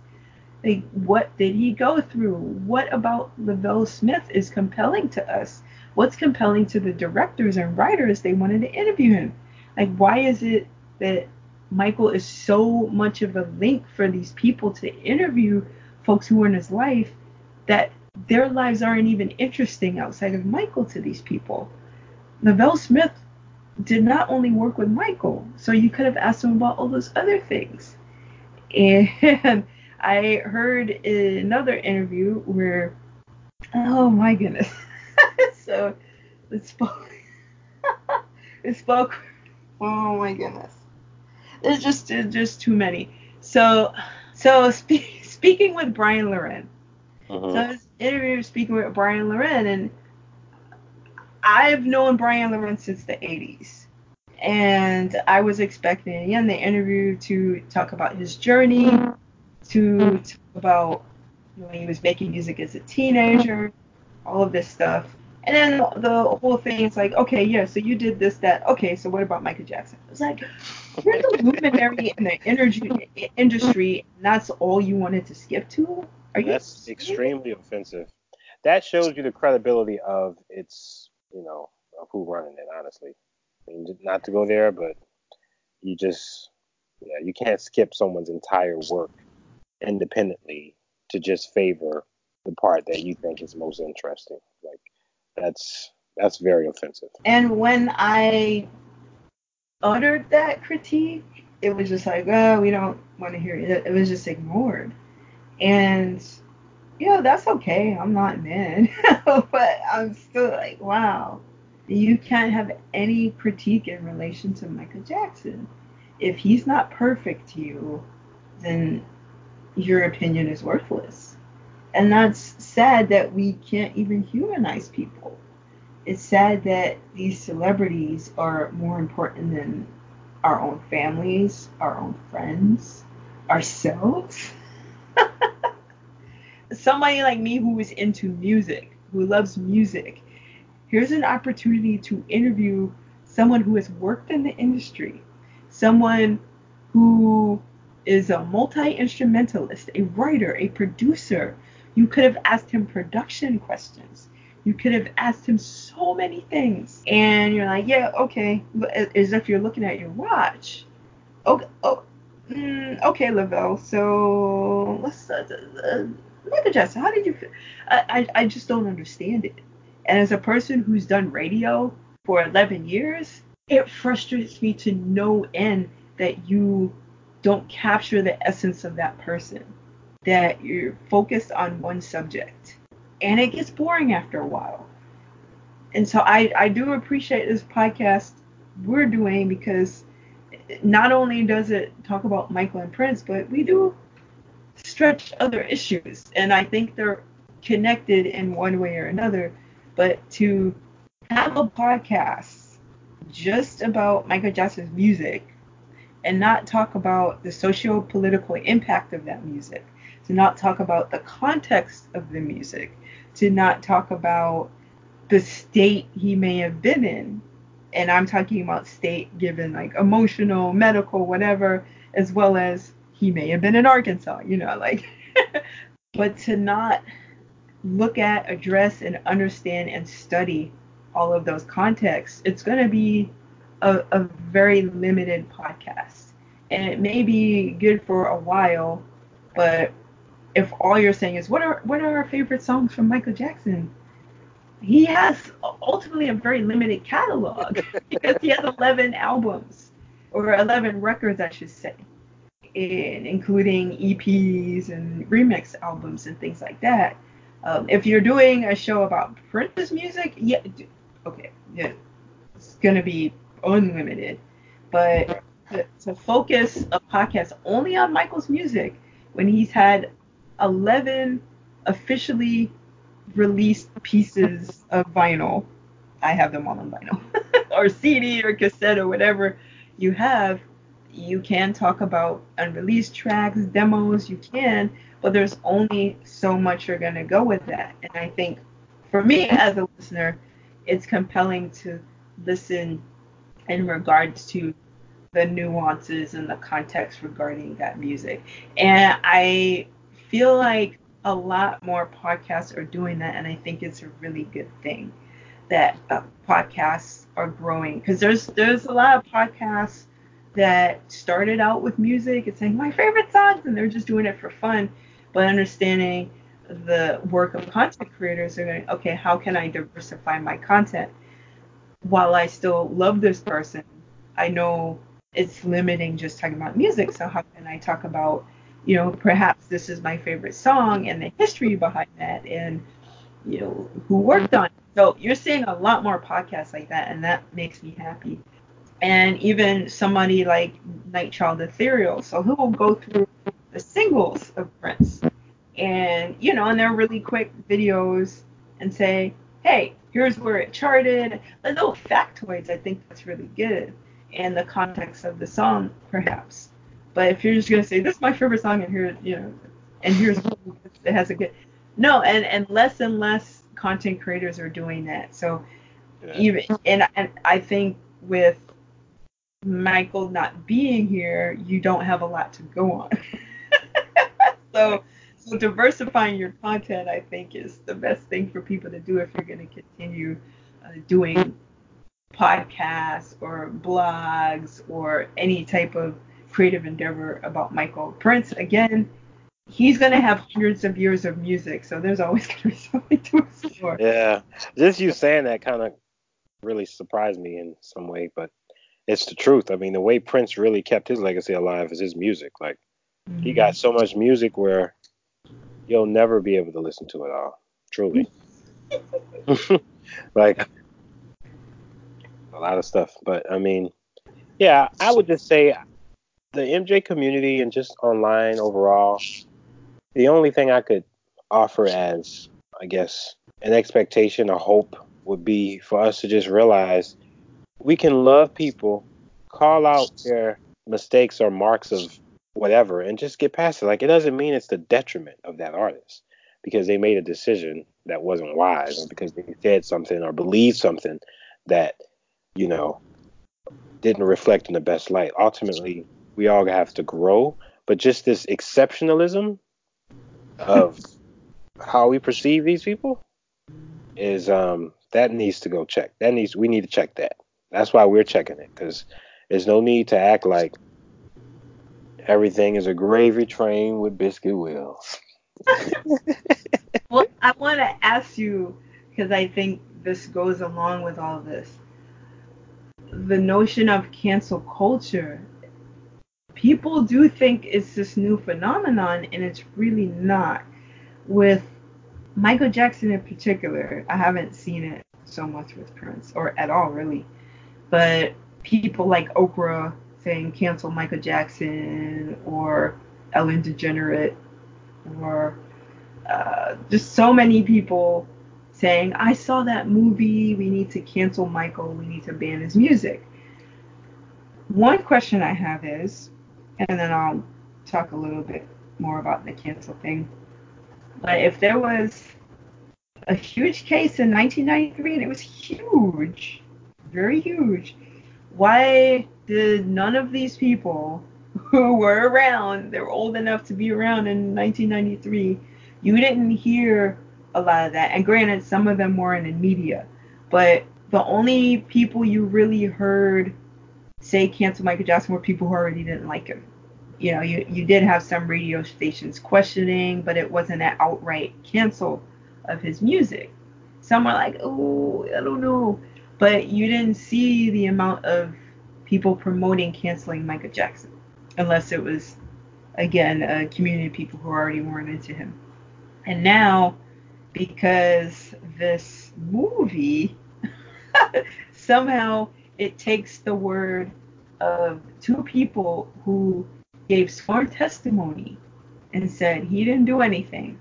Like, what did he go through? What about Lavelle Smith is compelling to us? What's compelling to the directors and writers they wanted to interview him? Like, why is it that Michael is so much of a link for these people to interview folks who were in his life that their lives aren't even interesting outside of Michael to these people? Lavelle Smith did not only work with Michael, so you could have asked him about all those other things. And I heard another interview where, oh my goodness. So it spoke, it spoke, oh my goodness. There's just, there's just too many. So, so spe- speaking with Bryan Loren. Mhm. So I was interviewed speaking with Bryan Loren, and I've known Bryan Loren since the 80s. And I was expecting, again, the interview to talk about his journey, to talk about when he was making music as a teenager, all of this stuff. And then the whole thing is like, okay, yeah, so you did this, that. Okay, so what about Michael Jackson? It's like, you're the luminary in the energy industry, and that's all you wanted to skip to? Are you That's serious? extremely offensive. That shows you the credibility of its, you know, of who running it. Honestly, I mean, not to go there, but you just, yeah, you can't skip someone's entire work independently to just favor the part that you think is most interesting. Like, that's that's very offensive. And when I uttered that critique, it was just like, oh, we don't want to hear it. It was just ignored. And, you know, that's okay. I'm not mad. but I'm still like, wow. You can't have any critique in relation to Michael Jackson. If he's not perfect to you, then your opinion is worthless. And that's sad that we can't even humanize people it's sad that these celebrities are more important than our own families, our own friends, ourselves. Somebody like me who is into music, who loves music, here's an opportunity to interview someone who has worked in the industry, someone who is a multi instrumentalist, a writer, a producer. You could have asked him production questions. You could have asked him so many things. And you're like, yeah, okay. As if you're looking at your watch. Okay, oh, mm, okay, Lavelle. So let's uh, uh, Michael Jackson, how did you? I I just don't understand it. And as a person who's done radio for 11 years, it frustrates me to no end that you don't capture the essence of that person, that you're focused on one subject. And it gets boring after a while. And so I, I do appreciate this podcast we're doing because not only does it talk about Michael and Prince, but we do stretch other issues. And I think they're connected in one way or another. But to have a podcast just about Michael Jackson's music and not talk about the socio political impact of that music, to not talk about the context of the music, to not talk about the state he may have been in. And I'm talking about state given like emotional, medical, whatever, as well as he may have been in Arkansas, you know, like, but to not look at, address, and understand and study all of those contexts, it's going to be a, a very limited podcast. And it may be good for a while, but if all you're saying is what are what are our favorite songs from Michael Jackson, he has ultimately a very limited catalog because he has 11 albums or 11 records, I should say, in, including EPs and remix albums and things like that. Um, if you're doing a show about Prince's music, yeah, okay, yeah, it's gonna be unlimited. But to, to focus a podcast only on Michael's music when he's had 11 officially released pieces of vinyl, I have them all on vinyl, or CD or cassette or whatever you have, you can talk about unreleased tracks, demos, you can, but there's only so much you're going to go with that. And I think for me as a listener, it's compelling to listen in regards to the nuances and the context regarding that music. And I feel like a lot more podcasts are doing that, and I think it's a really good thing that uh, podcasts are growing. Because there's there's a lot of podcasts that started out with music and saying my favorite songs, and they're just doing it for fun. But understanding the work of content creators are going, okay, how can I diversify my content? While I still love this person? I know it's limiting just talking about music, so how can I talk about, you know, perhaps this is my favorite song and the history behind that and, you know, who worked on it. So you're seeing a lot more podcasts like that, and that makes me happy. And even somebody like Nightchild Ethereal, so who will go through the singles of Prince. And, you know, and they're really quick videos and say, hey, here's where it charted. Little factoids, I think that's really good. And the context of the song, perhaps. But if you're just gonna say this is my favorite song and here, you know, and here's it has a good no, and and less and less content creators are doing that. So yeah. even and and I think with Michael not being here, you don't have a lot to go on. so so diversifying your content i think is the best thing for people to do if you're going to continue uh, doing podcasts or blogs or any type of creative endeavor about michael prince again he's going to have hundreds of years of music so there's always going to be something to explore yeah just you saying that kind of really surprised me in some way but it's the truth i mean the way prince really kept his legacy alive is his music like he got mm-hmm. so much music where you'll never be able to listen to it all. Truly. like a lot of stuff. But I mean, yeah, I would just say the MJ community and just online overall, the only thing I could offer as, I guess, an expectation or hope would be for us to just realize we can love people, call out their mistakes or marks of whatever and just get past it. Like it doesn't mean it's the detriment of that artist because they made a decision that wasn't wise or because they said something or believed something that, you know, didn't reflect in the best light. Ultimately, we all have to grow, but just this exceptionalism of how we perceive these people is um that needs to go check. That needs we need to check that. That's why we're checking it because there's no need to act like Everything is a gravy train with biscuit wheels. well, I want to ask you because I think this goes along with all this. The notion of cancel culture. People do think it's this new phenomenon, and it's really not. With Michael Jackson in particular, I haven't seen it so much with Prince, or at all really. But people like Oprah saying cancel Michael Jackson, or Ellen DeGenerate, or uh, just so many people saying, I saw that movie, we need to cancel Michael, we need to ban his music. One question I have is, and then I'll talk a little bit more about the cancel thing. But if there was a huge case in 1993 and it was huge, very huge, why did none of these people who were around, they were old enough to be around in 1993, you didn't hear a lot of that. And granted, some of them weren't in media, but the only people you really heard say cancel Michael Jackson were people who already didn't like him. You know, you, you did have some radio stations questioning, but it wasn't an outright cancel of his music. Some were like, oh, I don't know. But you didn't see the amount of people promoting canceling Michael Jackson, unless it was, again, a community of people who already weren't into him. And now because this movie somehow it takes the word of two people who gave sworn testimony and said he didn't do anything.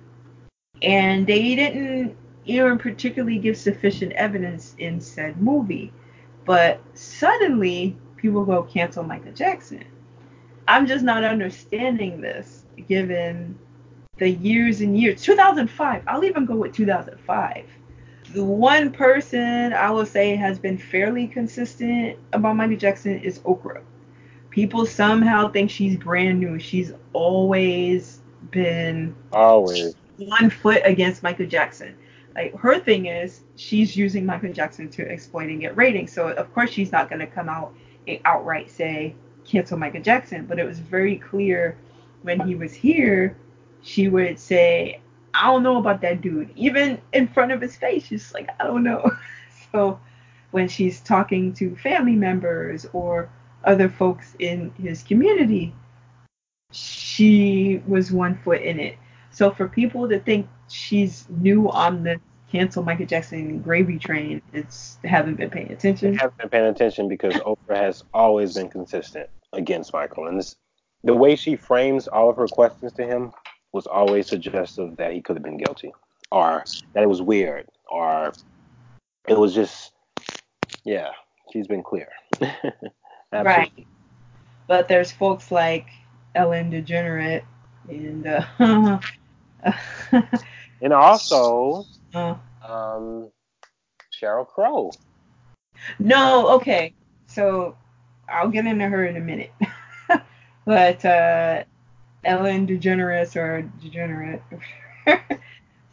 And they didn't even particularly give sufficient evidence in said movie. But suddenly people go cancel Michael Jackson. I'm just not understanding this given the years and years. 2005. I'll even go with 2005. The one person I will say has been fairly consistent about Michael Jackson is Oprah. People somehow think she's brand new. She's always been always one foot against Michael Jackson. Like her thing is she's using Michael Jackson to exploit and get ratings. So of course she's not going to come out and outright say cancel Michael Jackson. But it was very clear when he was here she would say, I don't know about that dude. Even in front of his face, she's like, I don't know. so when she's talking to family members or other folks in his community, she was one foot in it. So for people to think she's new on the cancel Michael Jackson gravy train, it's haven't been paying attention. haven't been paying attention because Oprah has always been consistent against Michael, and this the way she frames all of her questions to him was always suggestive that he could have been guilty, or that it was weird, or it was just, yeah, she's been clear. right. But there's folks like Ellen DeGenerate and uh, and also uh, um, Sheryl Crow. No, okay. So I'll get into her in a minute. but uh, Ellen DeGeneres or Degenerate.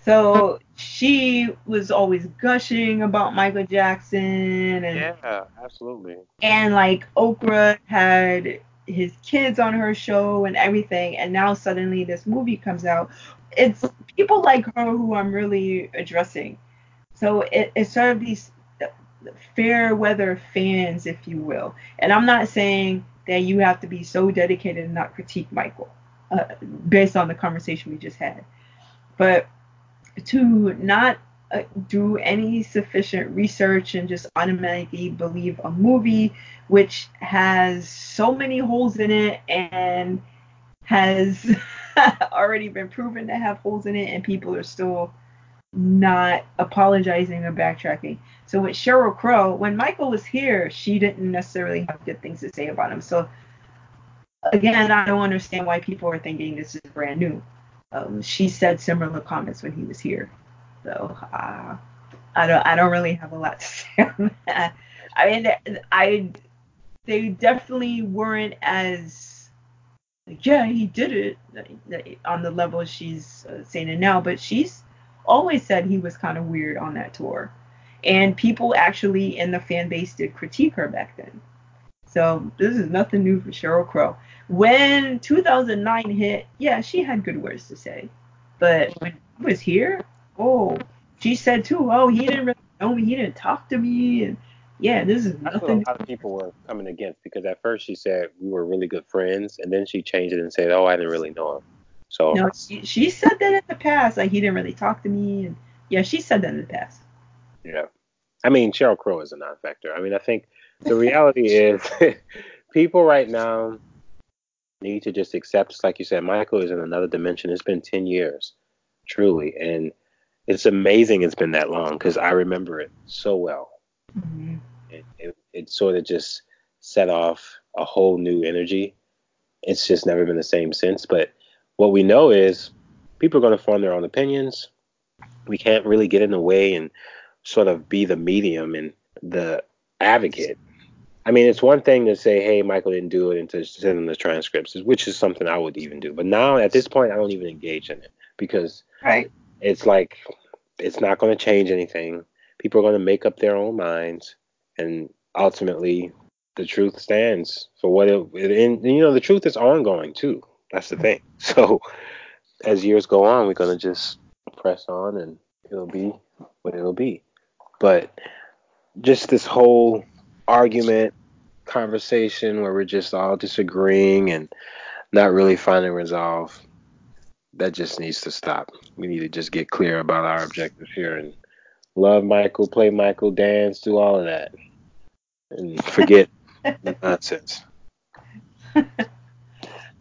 so she was always gushing about Michael Jackson and yeah, absolutely. And like Oprah had his kids on her show and everything, and now suddenly this movie comes out. It's people like her who I'm really addressing. So it, it's sort of these fair weather fans, if you will. And I'm not saying that you have to be so dedicated and not critique Michael uh, based on the conversation we just had. But to not uh, do any sufficient research and just automatically believe a movie which has so many holes in it and has already been proven to have holes in it and people are still not apologizing or backtracking. So with Sheryl Crow, when Michael was here, she didn't necessarily have good things to say about him. So again, I don't understand why people are thinking this is brand new. Um, she said similar comments when he was here, so uh, I don't I don't really have a lot to say on that. I mean, I they definitely weren't as like, yeah he did it on the level she's uh, saying it now, but she's always said he was kind of weird on that tour, and people actually in the fan base did critique her back then. So this is nothing new for Sheryl Crow. When 2009 hit, yeah, she had good words to say. But when I was here, oh, she said too, oh, he didn't really know me, he didn't talk to me, and yeah, this is what a nothing. lot of people were coming against because at first she said we were really good friends, and then she changed it and said, "Oh, I didn't really know him." So No, she, she said that in the past, like he didn't really talk to me, and yeah, she said that in the past. yeah, I mean Sheryl Crow is a non-factor. I mean, I think the reality is people right now need to just accept, like you said, Michael is in another dimension. It's been ten years, truly, and it's amazing it's been that long because I remember it so well. hmm it, it, it sort of just set off a whole new energy. It's just never been the same since. But what we know is people are going to form their own opinions. We can't really get in the way and sort of be the medium and the advocate. I mean, it's one thing to say, hey, Michael didn't do it and to send them the transcripts, which is something I would even do. But now at this point, I don't even engage in it because Right. it's like it's not going to change anything. People are going to make up their own minds, and ultimately, the truth stands for what it. And you know, the truth is ongoing too. That's the thing. So, as years go on, we're going to just press on, and it'll be what it'll be. But just this whole argument, conversation where we're just all disagreeing and not really finding resolve that just needs to stop. We need to just get clear about our objectives here and love Michael, play Michael, dance, do all of that, and forget the nonsense.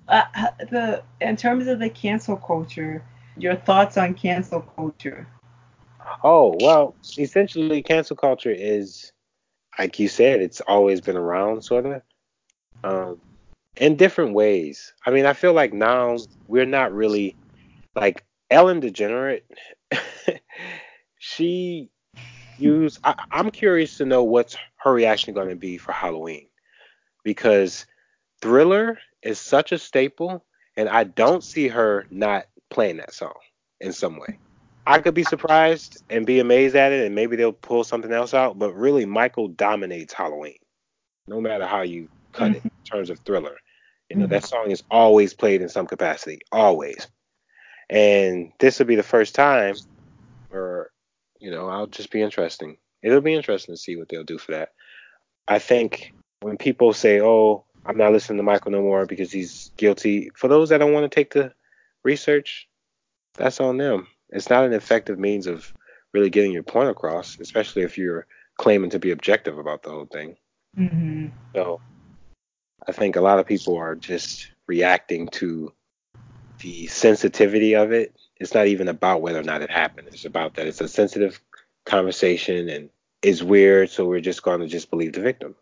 Uh, the in terms of the cancel culture, your thoughts on cancel culture? Oh well, essentially, cancel culture is, like you said, it's always been around, sort of, um, in different ways. I mean, I feel like now we're not really like Ellen DeGenerate. she used. I, I'm curious to know what's her reaction going to be for Halloween, because Thriller is such a staple, and I don't see her not playing that song in some way. I could be surprised and be amazed at it, and maybe they'll pull something else out. But really, Michael dominates Halloween, no matter how you cut it mm-hmm. in terms of Thriller. You know, that mm-hmm. song is always played in some capacity, always. And this will be the first time, or you know, I'll just be interesting. It'll be interesting to see what they'll do for that. I think when people say, "Oh, I'm not listening to Michael no more because he's guilty," for those that don't want to take the research, that's on them. It's not an effective means of really getting your point across, especially if you're claiming to be objective about the whole thing. Mm-hmm. So I think a lot of people are just reacting to the sensitivity of it. It's not even about whether or not it happened. It's about that it's a sensitive conversation and it's weird, so we're just going to just believe the victim.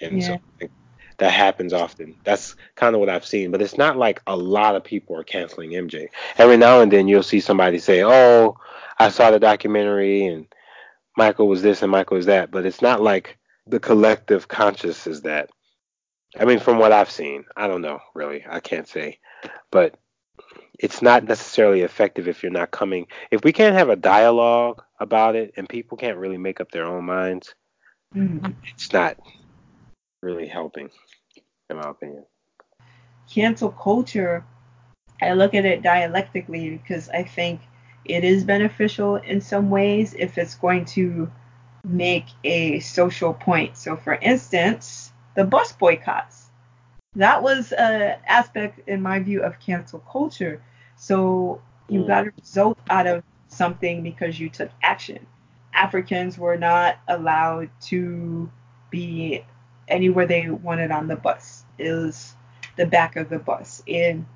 And so Yeah. I think that happens often. That's kind of what I've seen, but it's not like a lot of people are canceling MJ. Every now and then you'll see somebody say, "Oh, I saw the documentary and Michael was this and Michael was that," but it's not like the collective conscious is that. I mean, from what I've seen, I don't know really. I can't say, but it's not necessarily effective if you're not coming. If we can't have a dialogue about it and people can't really make up their own minds, Mhm. it's not really helping, in my opinion. Cancel culture, I look at it dialectically because I think it is beneficial in some ways if it's going to make a social point. So, for instance, the bus boycotts. That was an aspect, in my view, of cancel culture. So, you Mm. got a result out of something because you took action. Africans were not allowed to be anywhere they wanted on the bus. It was the back of the bus. And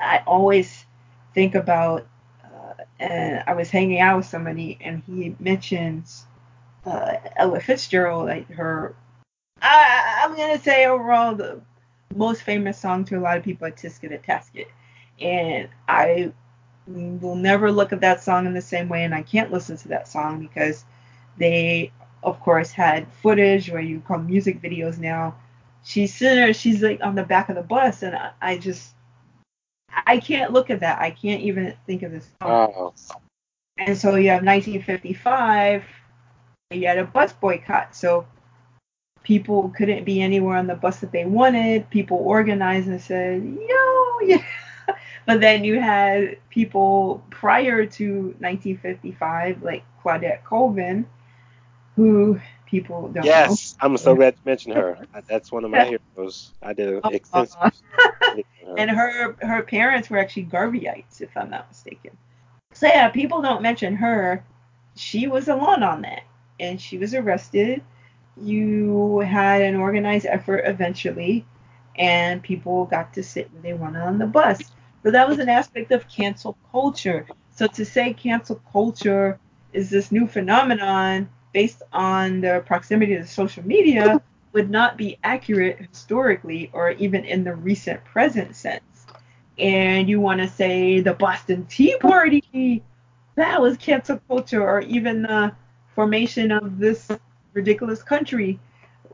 I always think about, uh, and I was hanging out with somebody, and he mentions uh, Ella Fitzgerald, like her. I, I'm gonna say overall the most famous song to a lot of people, at "Tisket a Tasket," and I will never look at that song in the same way, and I can't listen to that song because they, of course, had footage where you call music videos now. She's sitting there, she's like on the back of the bus, and I, I just, I can't look at that. I can't even think of this. Oh, And so you have 1955, you had a bus boycott. So people couldn't be anywhere on the bus that they wanted. People organized and said, yo, yeah, but then you had people prior to 1955, like Claudette Colvin, who people don't yes, know. I'm so glad to mention her. That's one of my heroes. I did an extensive. Uh, and her her parents were actually Garveyites, if I'm not mistaken. So yeah, people don't mention her. She was alone on that, and she was arrested. You had an organized effort eventually, and people got to sit where they wanted on the bus. So that was an aspect of cancel culture. So to say cancel culture is this new phenomenon based on the proximity to social media would not be accurate historically or even in the recent present sense. And you want to say the Boston Tea Party, that was cancel culture, or even the formation of this ridiculous country.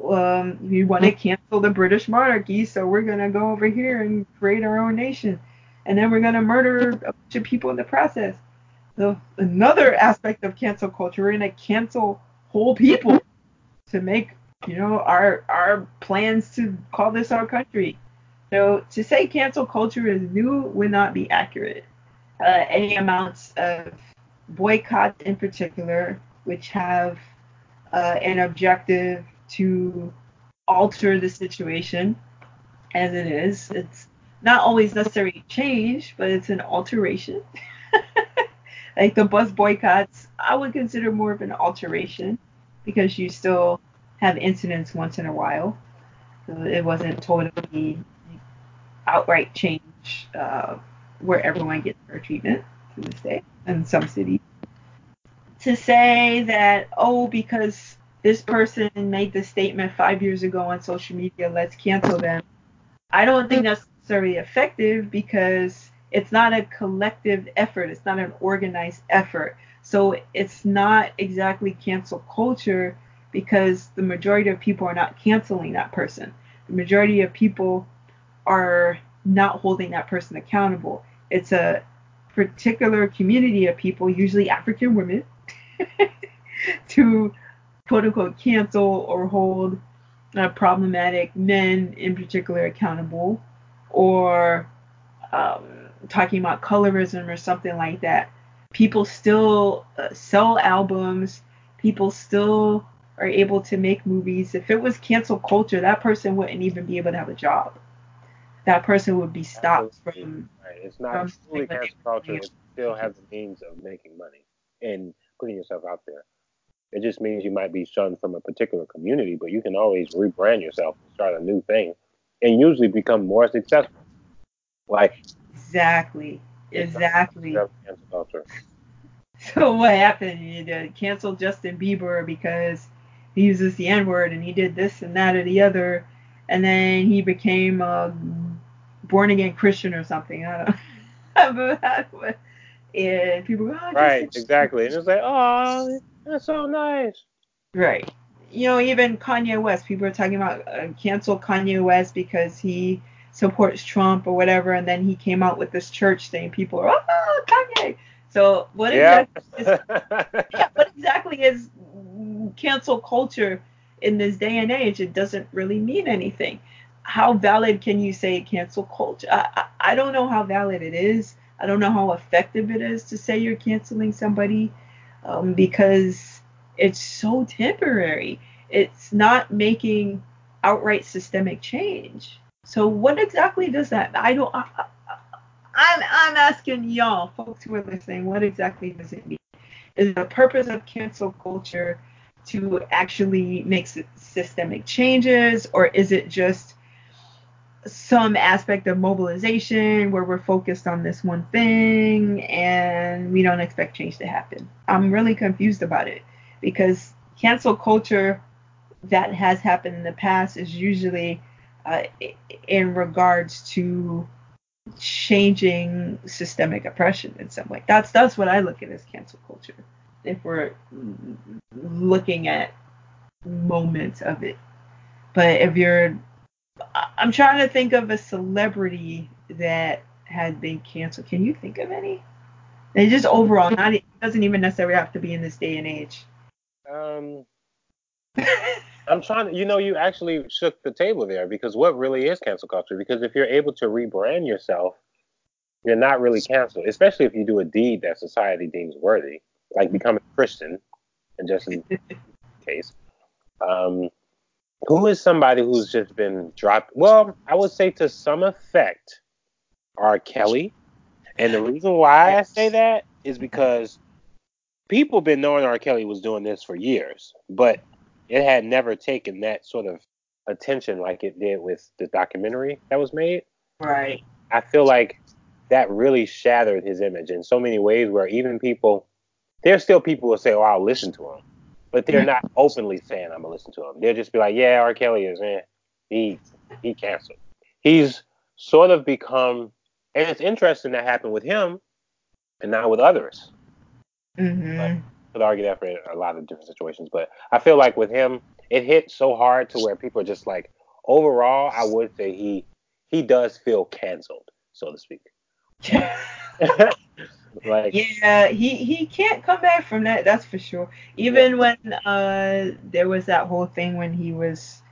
Um, you want to cancel the British monarchy, so we're going to go over here and create our own nation. And then we're going to murder a bunch of people in the process. So another aspect of cancel culture, we're going to cancel whole people to make you know our our plans to call this our country. So to say cancel culture is new would not be accurate. Uh, any amounts of boycotts in particular, which have uh, an objective to alter the situation as it is. It's not always necessarily change, but it's an alteration. like the bus boycotts, I would consider more of an alteration because you still have incidents once in a while. So it wasn't totally outright change uh, where everyone gets fair treatment to this day in some cities. To say that, oh, because this person made the statement five years ago on social media, let's cancel them. I don't think that's necessarily effective because it's not a collective effort, it's not an organized effort. So it's not exactly cancel culture because the majority of people are not canceling that person. The majority of people are not holding that person accountable. It's a particular community of people, usually African women, to quote unquote cancel or hold uh, problematic men in particular accountable or um, talking about colorism or something like that. People still uh, sell albums, people still are able to make movies. If it was cancel culture, that person wouldn't even be able to have a job. That person would be stopped from. Right. It's not from truly cancel culture. It still have the means of making money and putting yourself out there. It just means you might be shunned from a particular community, but you can always rebrand yourself and start a new thing, and usually become more successful. Like Exactly. Exactly. So what happened? You did cancel Justin Bieber because he uses the N word and he did this and that or the other, and then he became a born again Christian or something. I don't know. and people go, oh, Right, exactly. And it's like, oh, that's so nice. Right. You know, even Kanye West, people are talking about uh, cancel Kanye West because he supports Trump or whatever, and then he came out with this church thing. People are, oh, Kanye. So what Yeah. exactly is yeah, what exactly is cancel culture in this day and age? It doesn't really mean anything. How valid can you say cancel culture? I, I, I don't know how valid it is. I don't know how effective it is to say you're canceling somebody um, because it's so temporary. It's not making outright systemic change. So what exactly does that? I don't. I, I'm I'm asking y'all, folks who are listening, what exactly does it mean? Is the purpose of cancel culture to actually make systemic changes, or is it just some aspect of mobilization where we're focused on this one thing and we don't expect change to happen? I'm really confused about it because cancel culture that has happened in the past is usually uh, in regards to changing systemic oppression in some way. That's that's what I look at as cancel culture. If we're looking at moments of it, but if you're, I'm trying to think of a celebrity that had been canceled. Can you think of any? And just overall, not it doesn't even necessarily have to be in this day and age. Um, I'm trying to, you know, you actually shook the table there because what really is cancel culture? Because if you're able to rebrand yourself you're not really canceled, especially if you do a deed that society deems worthy, like becoming a Christian, and just in case. Um, who is somebody who's just been dropped? Well, I would say to some effect, R. Kelly. And the reason why I say that is because people been knowing R. Kelly was doing this for years, but it had never taken that sort of attention like it did with the documentary that was made. Right. I feel like that really shattered his image in so many ways where even people there's still people who say, Oh, I'll listen to him. But they're not openly saying I'm gonna listen to him. They'll just be like, Yeah, R. Kelly is eh. He he canceled. He's sort of become and it's interesting that happened with him and not with others. Mm-hmm. Could argue that for a lot of different situations, but I feel like with him, it hit so hard to where people are just like, overall, I would say he he does feel canceled, so to speak. like yeah, he he can't come back from that. That's for sure. Even when uh there was that whole thing when he was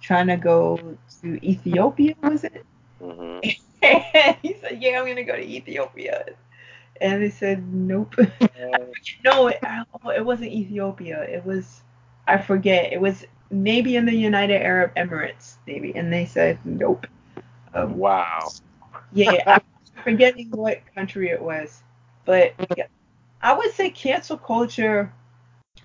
trying to go to Ethiopia, was it? hmm he said, "Yeah, I'm gonna go to Ethiopia," and they said, "Nope." no, it, oh, it wasn't Ethiopia. It was I forget. It was maybe in the United Arab Emirates, maybe, and they said, "Nope." Um, wow. yeah, I'm forgetting what country it was, but yeah, I would say cancel culture.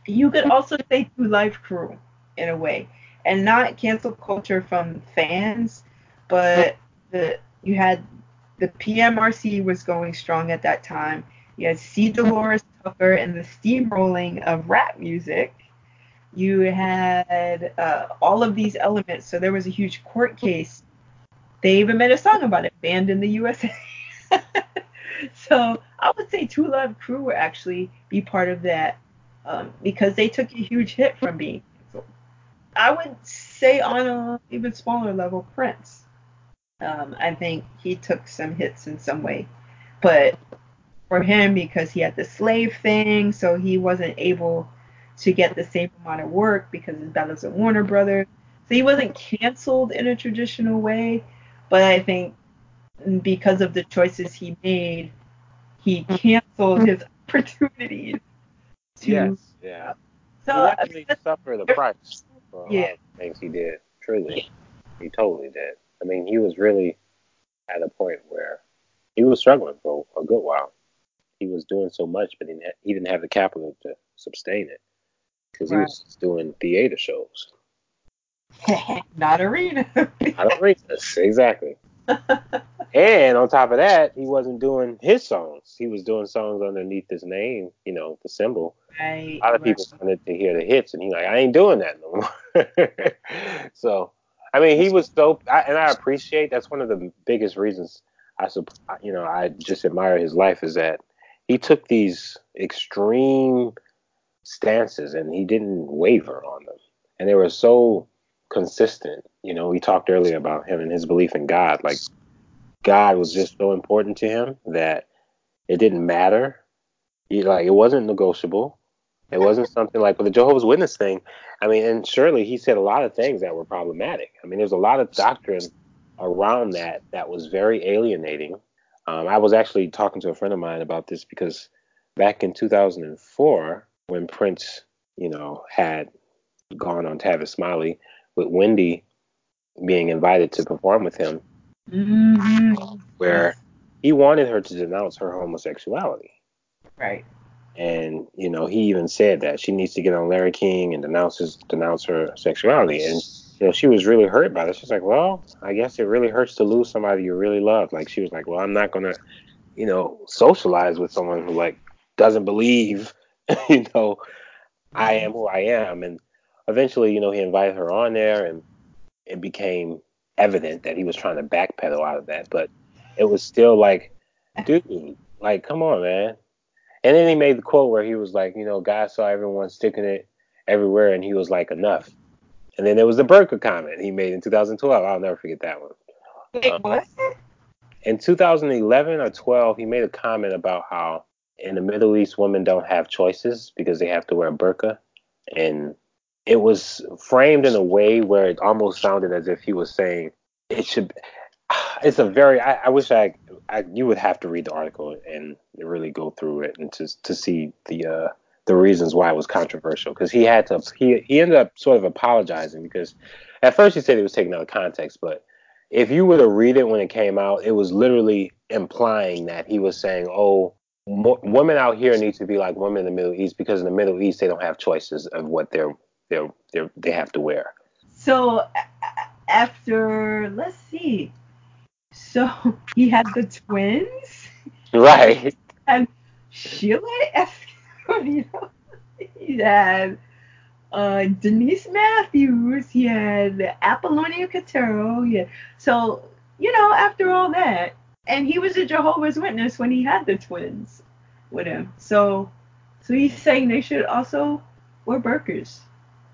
You could also say Two Live Crew in a way, and not cancel culture from fans, but the you had the PMRC was going strong at that time. You had C. Dolores Tucker and the steamrolling of rap music. You had uh, all of these elements, so there was a huge court case. They even made a song about it, banned in the USA. so I would say Two Live Crew would actually be part of that um, because they took a huge hit from being canceled. I would say on a even smaller level, Prince. Um, I think he took some hits in some way, but for him because he had the slave thing, so he wasn't able to get the same amount of work because his battles at Warner Brothers. So he wasn't canceled in a traditional way, but I think because of the choices he made, he canceled his opportunities. To, Yes. Yeah. So he I definitely suffered the price for Yeah. things he did. Truly, he totally did. I mean, he was really at a point where he was struggling for a good while. He was doing so much, but he didn't, he didn't have the capital to sustain it because he Right. was doing theater shows. not arena. I don't read this exactly. and on top of that, he wasn't doing his songs. He was doing songs underneath his name, you know, the symbol. right, A lot of people wanted to hear the hits, and he's like, I ain't doing that no more. so, I mean, he was so, I, and I appreciate that's one of the biggest reasons I, you know, I just admire his life is that he took these extreme stances and he didn't waver on them, and they were so consistent. You know, we talked earlier about him and his belief in God. Like, God was just so important to him that it didn't matter. He, like, it wasn't negotiable. It wasn't something like with the Jehovah's Witness thing. I mean, and surely he said a lot of things that were problematic. I mean, there's a lot of doctrine around that that was very alienating. Um, I was actually talking to a friend of mine about this because back in 2004, when Prince, you know, had gone on Tavis Smiley with Wendy being invited to perform with him, hmm where he wanted her to denounce her homosexuality. Right. And you know, he even said that she needs to get on Larry King and denounce his denounce her sexuality. And you know, she was really hurt by this. She's like, well, I guess it really hurts to lose somebody you really love. Like she was like, well, I'm not gonna, you know, socialize with someone who like doesn't believe, you know, I am who I am. And eventually, you know, he invited her on there, and it became evident that he was trying to backpedal out of that. But it was still like, dude, like, come on, man. And then he made the quote where he was like, you know, God saw everyone sticking it everywhere, and he was like, enough. And then there was the burqa comment he made in 2012. I'll never forget that one. Wait, uh-huh. what? In 2011 or 12, he made a comment about how in the Middle East, women don't have choices because they have to wear a burqa. And it was framed in a way where it almost sounded as if he was saying it should. It's a very. I, I wish I, I. You would have to read the article and really go through it and to to see the uh the reasons why it was controversial because he had to. He he ended up sort of apologizing because at first he said he was taking out of context, but if you were to read it when it came out, it was literally implying that he was saying, "Oh, mo- women out here need to be like women in the Middle East because in the Middle East they don't have choices of what they're they're, they're they have to wear." So after let's see, so he had the twins Right. and Sheila Escovedo. He had uh, Denise Matthews. He had Apollonia Kotero. Yeah. So you know, after all that, and he was a Jehovah's Witness when he had the twins with him. So, so he's saying they should also wear burqas.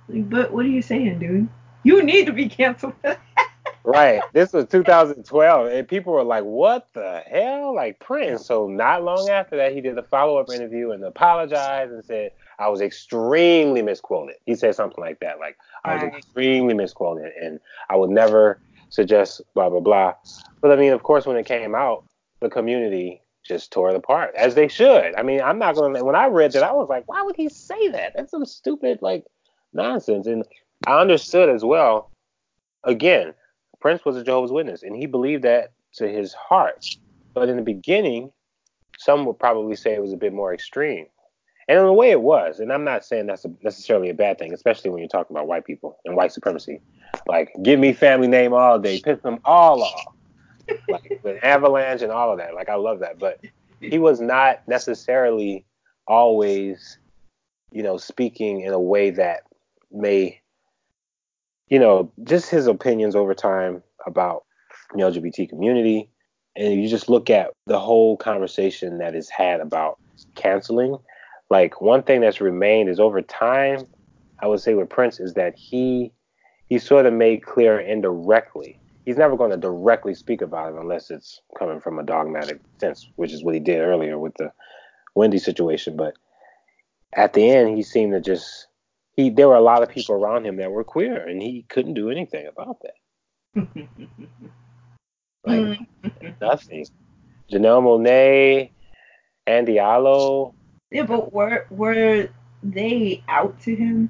Like, but what are you saying, dude? You need to be canceled. Right. This was 2012, and people were like, "What the hell?" Like Prince. So not long after that, he did a follow-up interview and apologized and said, "I was extremely misquoted." He said something like that, like, "I was extremely misquoted, and I would never suggest blah blah blah." But I mean, of course, when it came out, the community just tore it apart, as they should. I mean, I'm not gonna. When I read that, I was like, "Why would he say that? That's some stupid like nonsense." And I understood as well. Again, Prince was a Jehovah's Witness, and he believed that to his heart. But in the beginning, some would probably say it was a bit more extreme. And in a way, it was. And I'm not saying that's a, necessarily a bad thing, especially when you're talking about white people and white supremacy. Like, give me family name all day, piss them all off. Like, with Avalanche and all of that. Like, I love that. But he was not necessarily always, you know, speaking in a way that may you know, just his opinions over time about the LGBT community. And you just look at the whole conversation that is had about canceling. Like one thing that's remained is over time, I would say with Prince is that he he sort of made clear indirectly. He's never going to directly speak about it unless it's coming from a dogmatic sense, which is what he did earlier with the Wendy situation. But at the end, he seemed to just he there were a lot of people around him that were queer, and he couldn't do anything about that. Like nothing. Janelle Monáe, Andy Allo, yeah, but were were they out to him?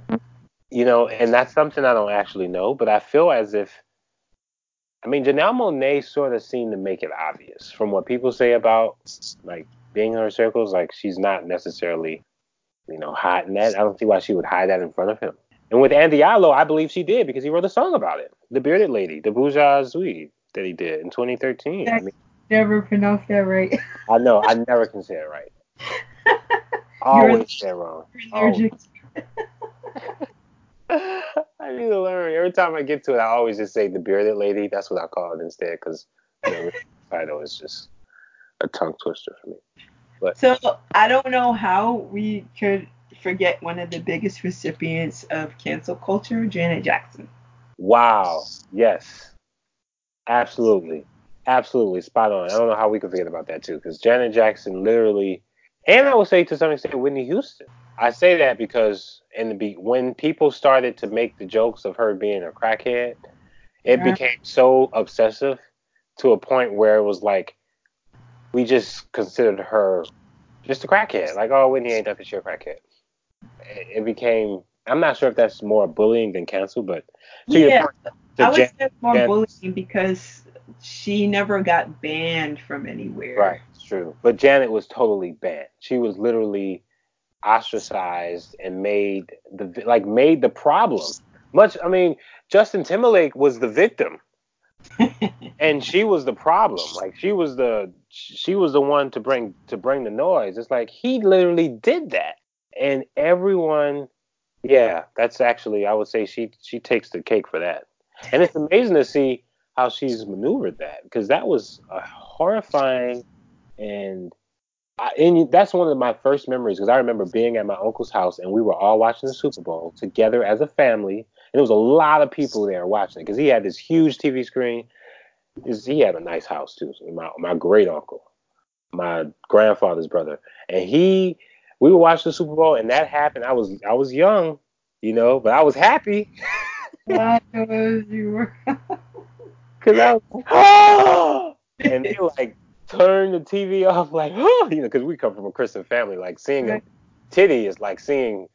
you know, and that's something I don't actually know, but I feel as if I mean Janelle Monáe sort of seemed to make it obvious from what people say about like being in her circles, like she's not necessarily, you know, hiding that. I don't see why she would hide that in front of him. And with Andy Allo, I believe she did because he wrote a song about it. The Bearded Lady, the Bourgeoisie that he did in 2013. I mean, Never pronounced that right. I know, I never can say it right. Always say it wrong. Allergic. I need to learn. Every time I get to it, I always just say the bearded lady. That's what I call it instead, because you know, the title is just a tongue twister for me. So I don't know how we could forget one of the biggest recipients of cancel culture, Janet Jackson. Wow. Yes. Absolutely. Absolutely. Spot on. I don't know how we could forget about that too, because Janet Jackson literally, and I would say to some extent Whitney Houston. I say that because in the be when people started to make the jokes of her being a crackhead, it Yeah. became so obsessive to a point where it was like we just considered her just a crackhead. Like, oh, Whitney ain't nothing, she a crackhead. It became. I'm not sure if that's more bullying than cancel, but to your Yeah, point, to I would Jan- say it's more Jan- bullying because she never got banned from anywhere. Right, it's true. But Janet was totally banned. She was literally ostracized and made the like made the problem. Much, I mean, Justin Timberlake was the victim, and she was the problem. Like she was the she was the one to bring to bring the noise. It's like he literally did that, and everyone, yeah, that's actually I would say she she takes the cake for that. And it's amazing to see how she's maneuvered that because that was a horrifying and I, and that's one of my first memories because I remember being at my uncle's house and we were all watching the Super Bowl together as a family, and there was a lot of people there watching because he had this huge TV screen. His, he had a nice house too. So my my great uncle, my grandfather's brother, and he we were watching the Super Bowl and that happened. I was I was young, you know, but I was happy I know you were. because I was oh, and they like turn the TV off, like, oh, you know, because we come from a Christian family, like seeing right. a titty is like seeing,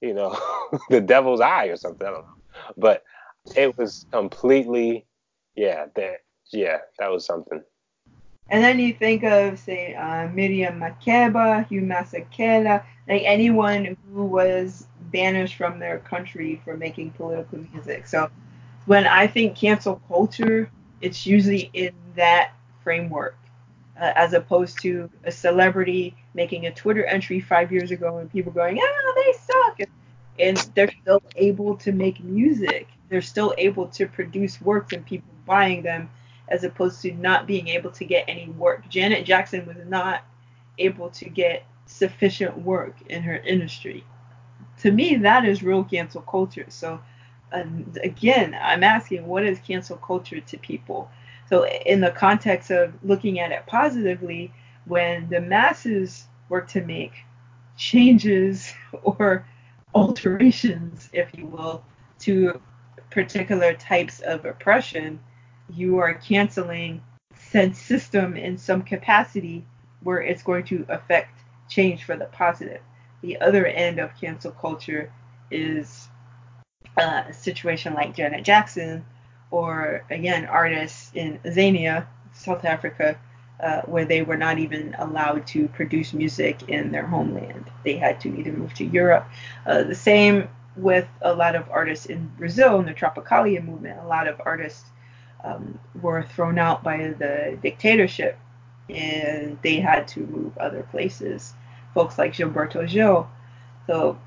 you know, the devil's eye or something. I don't know, but it was completely, yeah, that, yeah, that was something. And then you think of, say, uh, Miriam Makeba, Hugh Masekela, like anyone who was banished from their country for making political music. So when I think cancel culture, it's usually in that framework, uh, as opposed to a celebrity making a Twitter entry five years ago and people going, ah, they suck. And they're still able to make music. They're still able to produce works and people them, as opposed to not being able to get any work. Janet Jackson was not able to get sufficient work in her industry. To me, that is real cancel culture. So and again, I'm asking what is cancel culture to people? So, in the context of looking at it positively, when the masses work to make changes or alterations, if you will, to particular types of oppression, you are canceling said system in some capacity where it's going to affect change for the positive. The other end of cancel culture is uh, a situation like Janet Jackson, or again, artists in Azania, South Africa, uh, where they were not even allowed to produce music in their homeland. They had to either move to Europe. Uh, the same with a lot of artists in Brazil in the Tropicalia movement. A lot of artists um, were thrown out by the dictatorship and they had to move other places. Folks like Gilberto Gil. So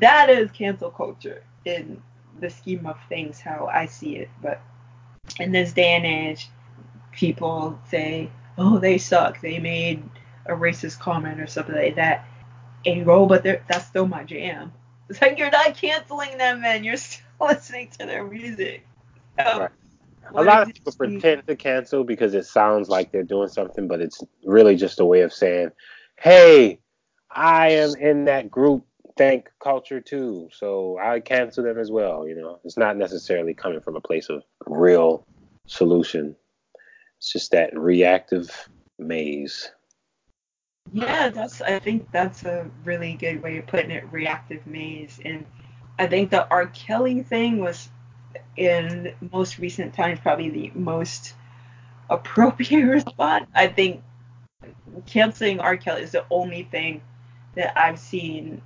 that is cancel culture in the scheme of things how I see it. But in this day and age, people say, "Oh, they suck. They made a racist comment or something like that." And roll, but that's still my jam. It's like you're not canceling them, man. You're still listening to their music. So, right. A lot of people pretend to cancel because it sounds like they're doing something, but it's really just a way of saying, "Hey, I am in that group thank culture too. So I cancel them as well. You know, it's not necessarily coming from a place of real solution. It's just that reactive maze. Yeah, that's. I think that's a really good way of putting it. Reactive maze, and I think the R. Kelly thing was, in most recent times, probably the most appropriate response. I think canceling R. Kelly is the only thing that I've seen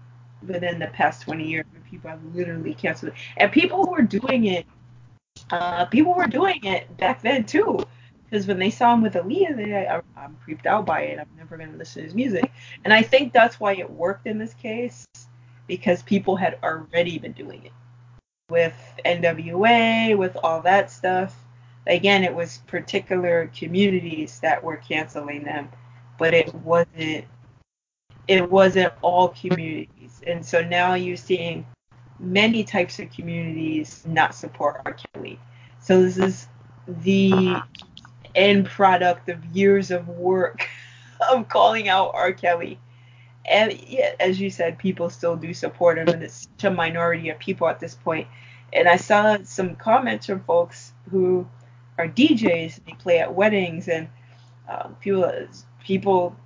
within the past 20 years when people have literally canceled it. And people were doing it, uh, people were doing it back then too. Because when they saw him with Aaliyah, they, I, I'm creeped out by it. I'm never going to listen to his music. And I think that's why it worked in this case, because people had already been doing it. With NWA, with all that stuff. Again, it was particular communities that were canceling them, but it wasn't it wasn't all communities. And so now you're seeing many types of communities not support R. Kelly. So this is the end product of years of work of calling out R. Kelly. And yeah, as you said, people still do support him, and it's such a minority of people at this point. And I saw some comments from folks who are DJs. They play at weddings, and um, people people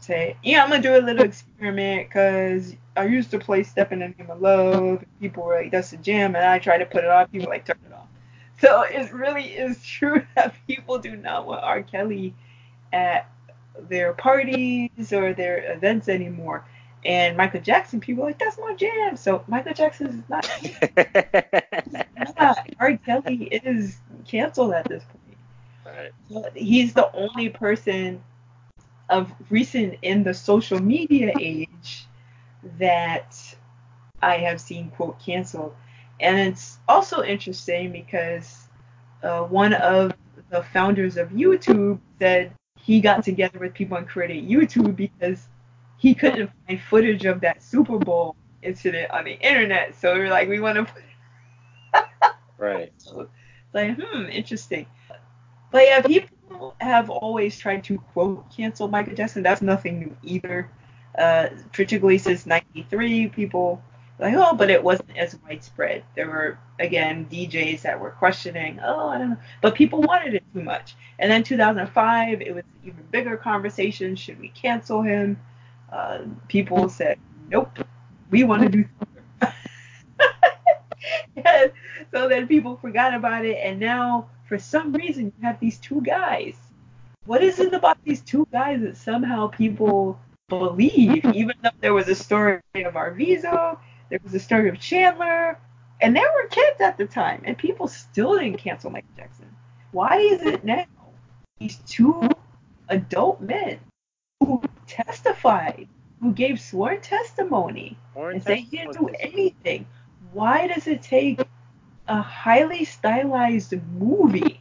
say, yeah, I'm gonna do a little experiment because I used to play "Step in the Name of Love." And people were like, "That's a jam," and I try to put it on. People like turn it off. So it really is true that people do not want R. Kelly at their parties or their events anymore. And Michael Jackson, people like, that's my jam. So Michael Jackson is not. not. R. Kelly is canceled at this point. Right. He's the only person of recent in the social media age that I have seen quote canceled. And it's also interesting because uh, one of the founders of YouTube said he got together with people and created YouTube because he couldn't find footage of that Super Bowl incident on the internet. So we are like, we want to put. right. So, like, hmm, interesting. But yeah, people have always tried to quote cancel Michael Jackson. That's nothing new either. Uh, particularly since '93, people like, oh, but it wasn't as widespread. There were again DJs that were questioning, oh, I don't know, but people wanted it too much. And then 2005, it was even bigger conversation. Should we cancel him? Uh, people said, nope, we want to do so then people forgot about it, and now for some reason you have these two guys. What is it about these two guys that somehow people believe, even though there was a story of Arvizo, there was a story of Chandler, and they were kids at the time, and people still didn't cancel Michael Jackson. Why is it now these two adult men who testified, who gave sworn testimony, sworn and say he didn't do anything? Why does it take a highly stylized movie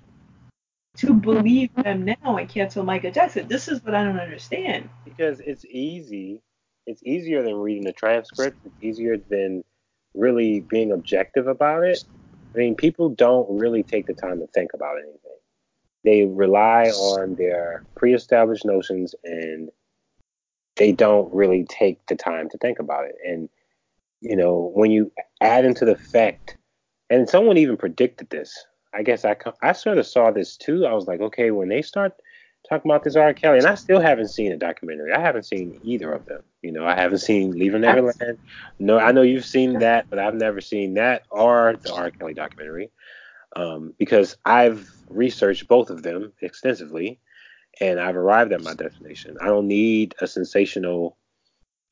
to believe them now and cancel Michael Jackson? This is what I don't understand. Because it's easy. It's easier than reading the transcript. It's easier than really being objective about it. I mean, people don't really take the time to think about anything. They rely on their pre-established notions and they don't really take the time to think about it. And you know, when you add into the fact, and someone even predicted this. I guess I I sort of saw this too. I was like, okay, when they start talking about this R. Kelly, and I still haven't seen a documentary. I haven't seen either of them. You know, I haven't seen Leaving Neverland. No, I know you've seen that, but I've never seen that or the R. Kelly documentary. Um, because I've researched both of them extensively, and I've arrived at my destination. I don't need a sensational,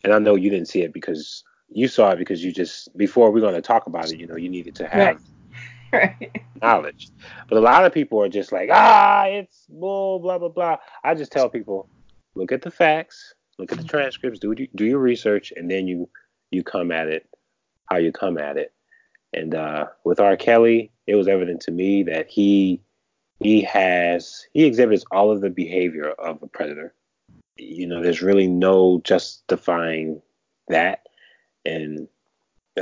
and I know you didn't see it because you saw it because you just before we're going to talk about it, you know, you needed to have right. Knowledge. But a lot of people are just like, ah, it's bull, blah blah blah. I just tell people, look at the facts, look at the transcripts, do do your research, and then you you come at it how you come at it. And uh, with R. Kelly, it was evident to me that he he has he exhibits all of the behavior of a predator. You know, there's really no justifying that. And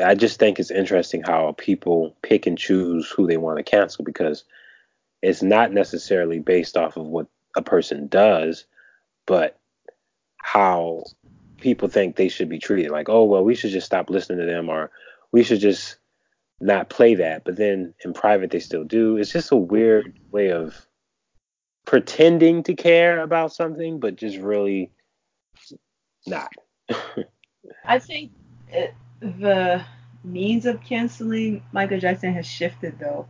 I just think it's interesting how people pick and choose who they want to cancel because it's not necessarily based off of what a person does, but how people think they should be treated. Like, oh, well, we should just stop listening to them or we should just not play that. But then in private, they still do. It's just a weird way of pretending to care about something, but just really not. I think it, the means of canceling Michael Jackson has shifted though.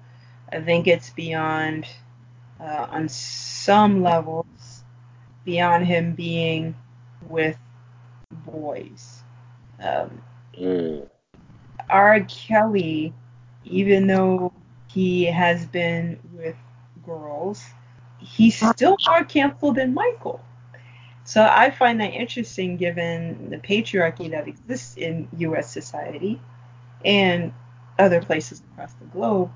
I think it's beyond, uh, on some levels, beyond him being with boys. Um, mm. R. Kelly, even though he has been with girls, he's still more canceled than Michael. So I find that interesting given the patriarchy that exists in US society and other places across the globe.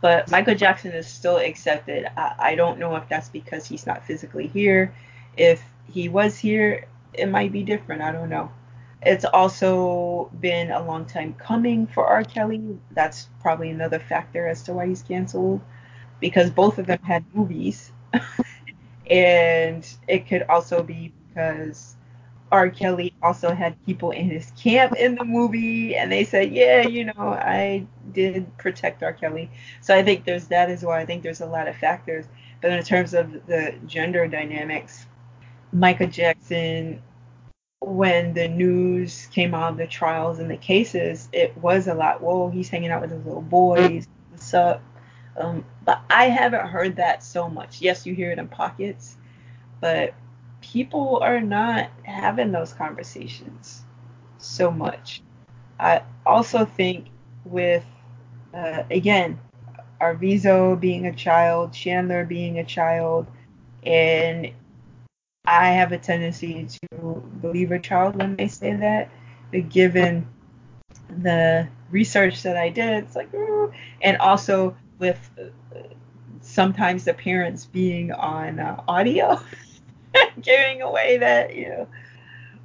But Michael Jackson is still accepted. I, I don't know if that's because he's not physically here. If he was here, it might be different. I don't know. It's also been a long time coming for R. Kelly. That's probably another factor as to why he's canceled because both of them had movies and it could also be because R. Kelly also had people in his camp in the movie, and they said, yeah, you know, I did protect R. Kelly. So I think there's that as well. I think there's a lot of factors. But in terms of the gender dynamics, Michael Jackson, when the news came out of the trials and the cases, it was a lot. Whoa, he's hanging out with his little boys. What's up? Um, but I haven't heard that so much. Yes, you hear it in pockets, but people are not having those conversations so much. I also think with, uh, again, Arvizo being a child, Chandler being a child, and I have a tendency to believe a child when they say that, but given the research that I did, it's like, Ooh. and also with uh, sometimes the parents being on uh, audio, giving away that you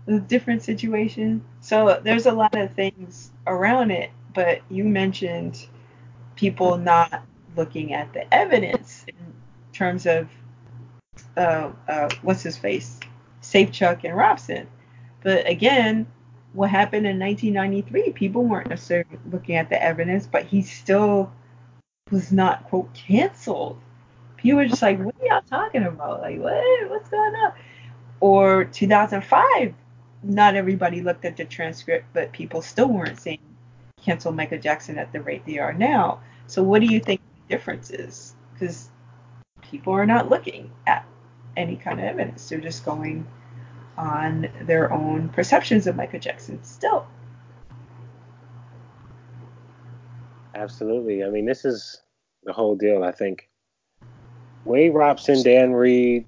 know different situation. So there's a lot of things around it, but you mentioned people not looking at the evidence in terms of uh, uh, what's his face, Safechuck and Robson. But again, what happened in 1993. People weren't necessarily looking at the evidence, but he still was not quote canceled. People were just like, "What are y'all talking about? Like, what? What's going on?" Or 2005, not everybody looked at the transcript, but people still weren't saying cancel Michael Jackson at the rate they are now. So, what do you think the difference is? Because people are not looking at any kind of evidence; they're just going on their own perceptions of Michael Jackson still. Absolutely. I mean, this is the whole deal. I think Wade Robson, Dan Reed,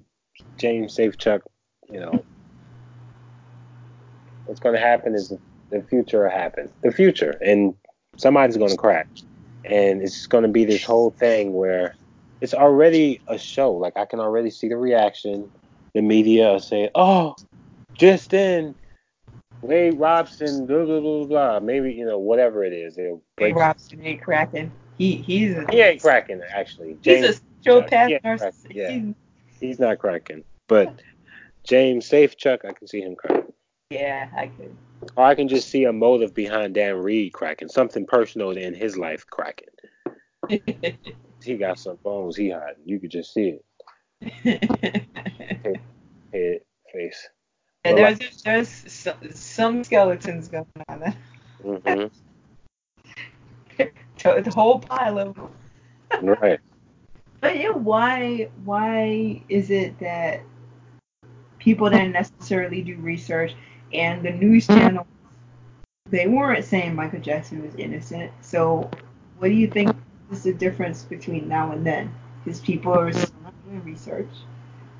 James Safechuck, you know, what's going to happen is the future will happen. The future, and somebody's going to crack, and it's going to be this whole thing where it's already a show. Like I can already see the reaction. The media saying, "Oh, just then, Wade Robson, blah blah blah blah. Maybe you know whatever it is. Break. Wade Robson ain't cracking. He he's a, he ain't cracking actually. James, he's a sociopath. Uh, yeah, he's not cracking. But James Safechuck, I can see him cracking. Yeah, I could. Or I can just see a motive behind Dan Reed cracking, something personal in his life cracking. he got some bones he hiding. You could just see it. head, head, face. Yeah, there's like, there's some skeletons going on there. Mm-hmm. the whole pile of them. right. But yeah, why why is it that people didn't necessarily do research and the news channels they weren't saying Michael Jackson was innocent. So what do you think is the difference between now and then? Because people are still not doing research.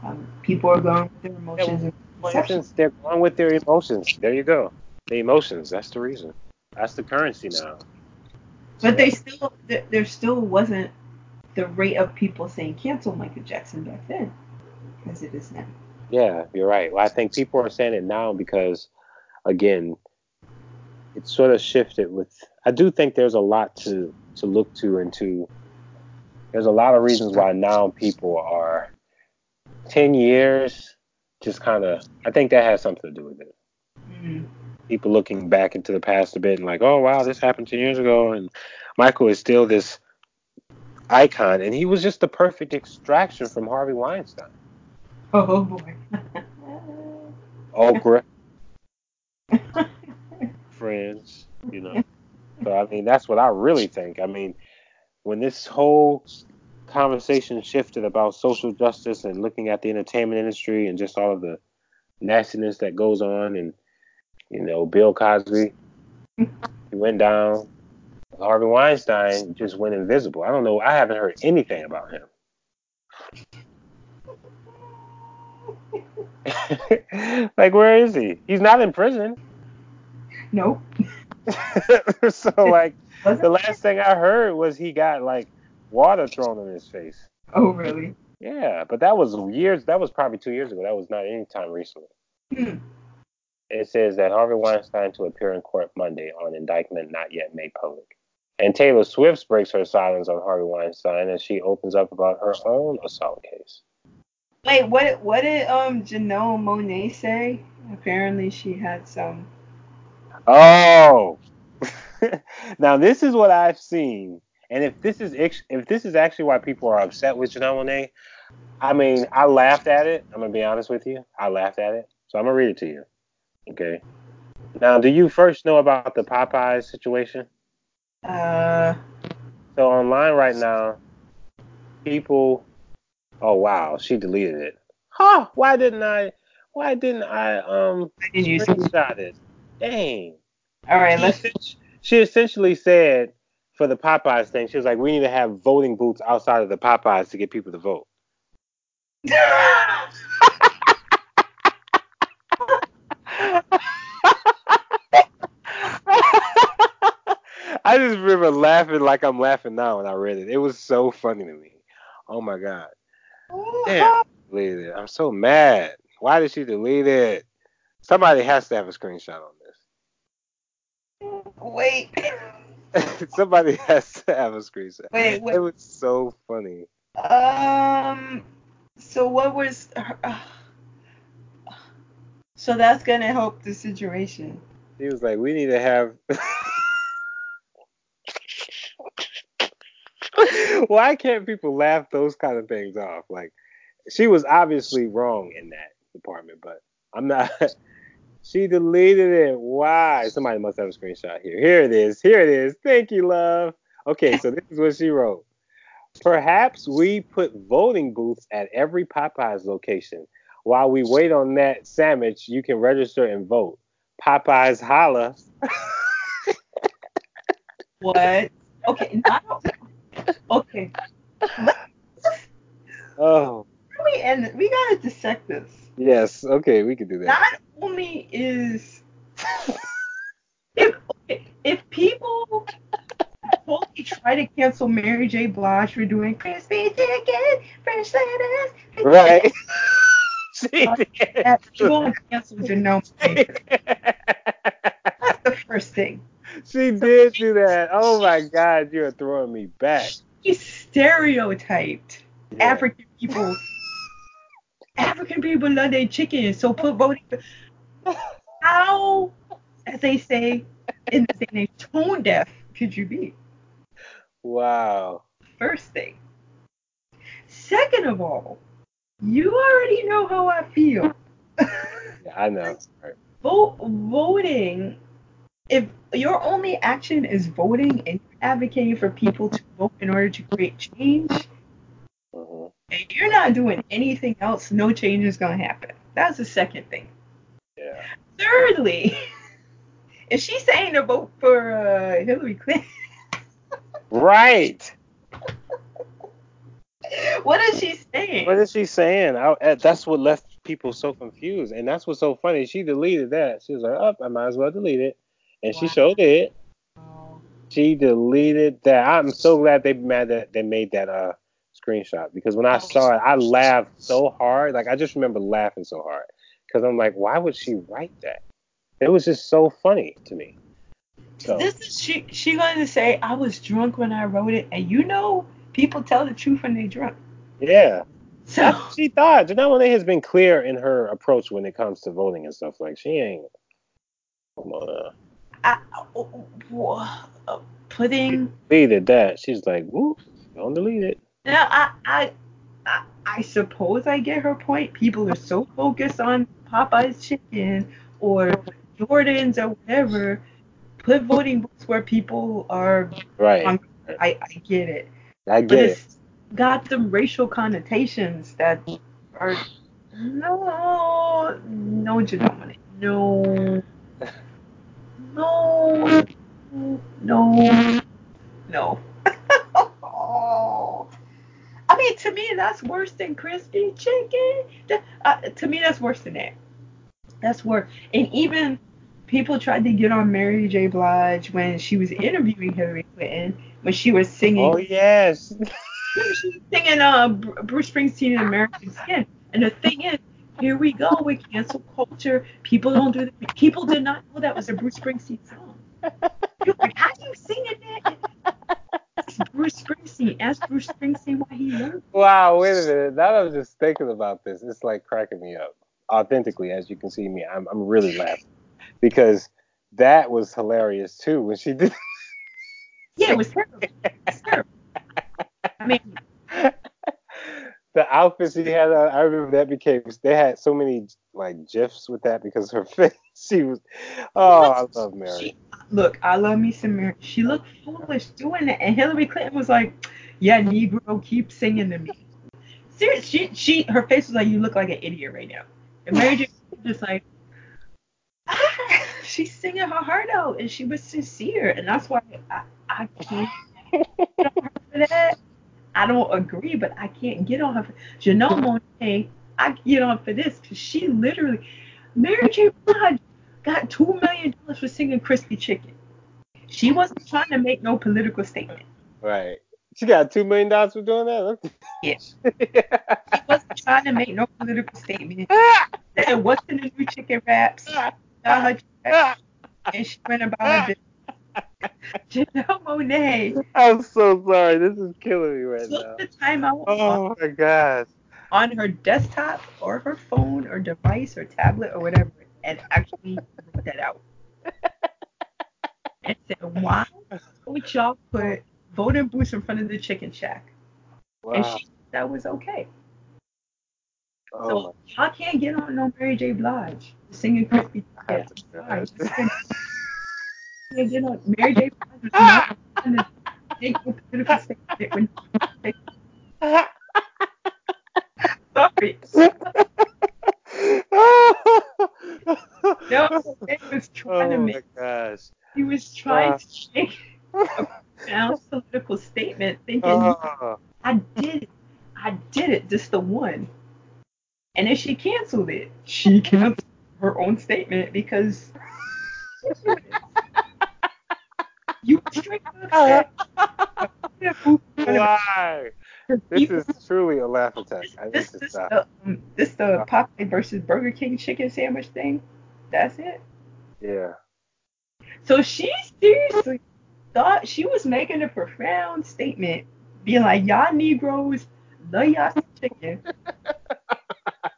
Um, people are going with their emotions. Emotions. They're going with their emotions. There you go. The emotions. That's the reason. That's the currency now. But they still, there still wasn't the rate of people saying cancel Michael Jackson back then as it is now. Yeah, you're right. Well, I think people are saying it now because, again, it's sort of shifted with. I do think there's a lot to to look to and to. There's a lot of reasons why now people are. Ten years just kind of, I think that has something to do with it. Mm-hmm. People looking back into the past a bit and like, oh wow, this happened ten years ago, and Michael is still this icon, and he was just the perfect extraction from Harvey Weinstein. Oh boy. Oprah. Friends, you know. So I mean, that's what I really think. I mean, when this whole conversation shifted about social justice and looking at the entertainment industry and just all of the nastiness that goes on and you know Bill Cosby he went down. Harvey Weinstein just went invisible. I don't know. I haven't heard anything about him. Like where is he? He's not in prison. Nope. So like the last thing I heard was he got like water thrown in his face. Oh, really? Yeah, but that was years. That was probably two years ago. That was not any time recently. Hmm. It says that Harvey Weinstein to appear in court Monday on indictment not yet made public. And Taylor Swift breaks her silence on Harvey Weinstein as she opens up about her own assault case. Wait, what? What did um Janelle Monáe say? Apparently, she had some. Oh, now this is what I've seen and if this is if this is actually why people are upset with Janelle Monáe, I mean, I laughed at it. I'm gonna be honest with you. I laughed at it. So I'm gonna read it to you. Okay. Now, do you first know about the Popeyes situation? Uh. So online right now, people. Oh wow, she deleted it. Huh? Why didn't I? Why didn't I um did you screenshot it? Dang. All right, she let's. She essentially said for the Popeyes thing, she was like, we need to have voting booths outside of the Popeyes to get people to vote. I just remember laughing like I'm laughing now when I read it. It was so funny to me. Oh my god. Damn, deleted it. I'm so mad. Why did she delete it? Somebody has to have a screenshot on this. Wait. Somebody has to have a screenshot. Wait, wait. It was so funny. Um. So what was? Uh, so that's gonna help the situation. He was like, we need to have. Why can't people laugh those kind of things off? Like, she was obviously wrong in that department, but I'm not. She deleted it. Why? Somebody must have a screenshot here. Here it is. Here it is. Thank you, love. Okay, so this is what she wrote. Perhaps we put voting booths at every Popeyes location. While we wait on that sandwich, you can register and vote. Popeyes holla. What? Okay, okay. Oh, We end. We gotta dissect this. Yes. Okay, we can do that. Not only is if if people totally try to cancel Mary J. Blige for doing crispy chicken, French lettuce, Right. she did. you're gonna cancel Janelle. That's the first thing. she did do that. Oh my God, you're throwing me back. She stereotyped Yeah. African people. African people love their chicken, so put voting. How, as they say in the day, tone deaf could you be? Wow. First thing. Second of all, you already know how I feel. Yeah, I know. Right. Vote voting. If your only action is voting and you're advocating for people to vote in order to create change, and you're not doing anything else, no change is gonna happen. That's the second thing. Yeah. Thirdly, if she's saying to vote for uh, Hillary Clinton, Right. what is she saying? What is she saying? I, uh, that's what left people so confused, and that's what's so funny. She deleted that. She was like, "Up, I might as well delete it," and she showed it. She deleted that. I'm so glad they mad that they made that uh screenshot because when I saw it, I laughed so hard. Like I just remember laughing so hard because I'm like, why would she write that? It was just so funny to me. So This is she. She going to say I was drunk when I wrote it, and you know people tell the truth when they drunk. yeah, So she thought. Janelle Monae has been clear in her approach when it comes to voting and stuff. Like she ain't. Come on. uh, I, uh, putting deleted that. She's like, whoop, don't delete it. Now I, I I I suppose I get her point. People are so focused on Popeye's chicken or Jordan's or whatever. Put voting booths where people are Right. I, I get it. I But get it. it's got some racial connotations that are no no Janelle No no no no. I mean, to me, that's worse than crispy chicken. Uh, to me, that's worse than that. That's worse. And even people tried to get on Mary J. Blige when she was interviewing Hillary Clinton when she was singing. Oh yes. She was singing uh, Bruce Springsteen and American Skin. And the thing is, here we go with cancel culture. People don't do that. People did not know that was a Bruce Springsteen song. You're like, how do you singing that? Bruce Springsteen. Ask Bruce Springsteen why he wrote. Wow. Wait a minute. Now that I'm just thinking about this, it's like cracking me up. Authentically, as you can see me, I'm I'm really laughing because that was hilarious too when she did. Yeah, it was terrible. It was terrible. I mean, the outfits she had on, I remember that became they had so many like gifs with that because her face she was oh I love Mary. She, look, I love me some Mary. She looked foolish doing it and Hillary Clinton was like, "Yeah, Negro, keep singing to me." Seriously, she, she, her face was like, "You look like an idiot right now." And Mary J. just like, ah, she's singing her heart out, and she was sincere, and that's why I, I can't for that. I don't agree, but I can't get on her. Janelle Monae, I get on for this because she literally, Mary J. Blige got two million dollars for singing Crispy Chicken. She wasn't trying to make no political statement. Right. She got two million dollars for doing that. Yeah. She wasn't trying to make no political statement. What's in the new chicken wraps? Got her check, and she went about her business. Janelle Monae I'm so sorry. This is killing me right now. took the time out Oh my gosh. on her desktop or her phone or device or tablet or whatever and actually wrote that out. and said, "Why would y'all put voting booths in front of the chicken shack?" Wow. And she said that was okay. oh so y'all can't get on no Mary J. Blige singing crispy. Yeah, God. I'm sorry. can't on Mary J. Blige was not trying to make no political statement when sorry. No, it was trying to oh make my gosh. he was trying Ah. to make a pronounced political statement, thinking Oh, I did it. I did it, just the one. And then she canceled it. She canceled her own statement because you straight up said why? This is truly a laugh attack. I this to this stop. the um, this the Popeye versus Burger King chicken sandwich thing. That's it. Yeah. So she seriously thought she was making a profound statement, being like, "Y'all Negroes love y'all some chicken."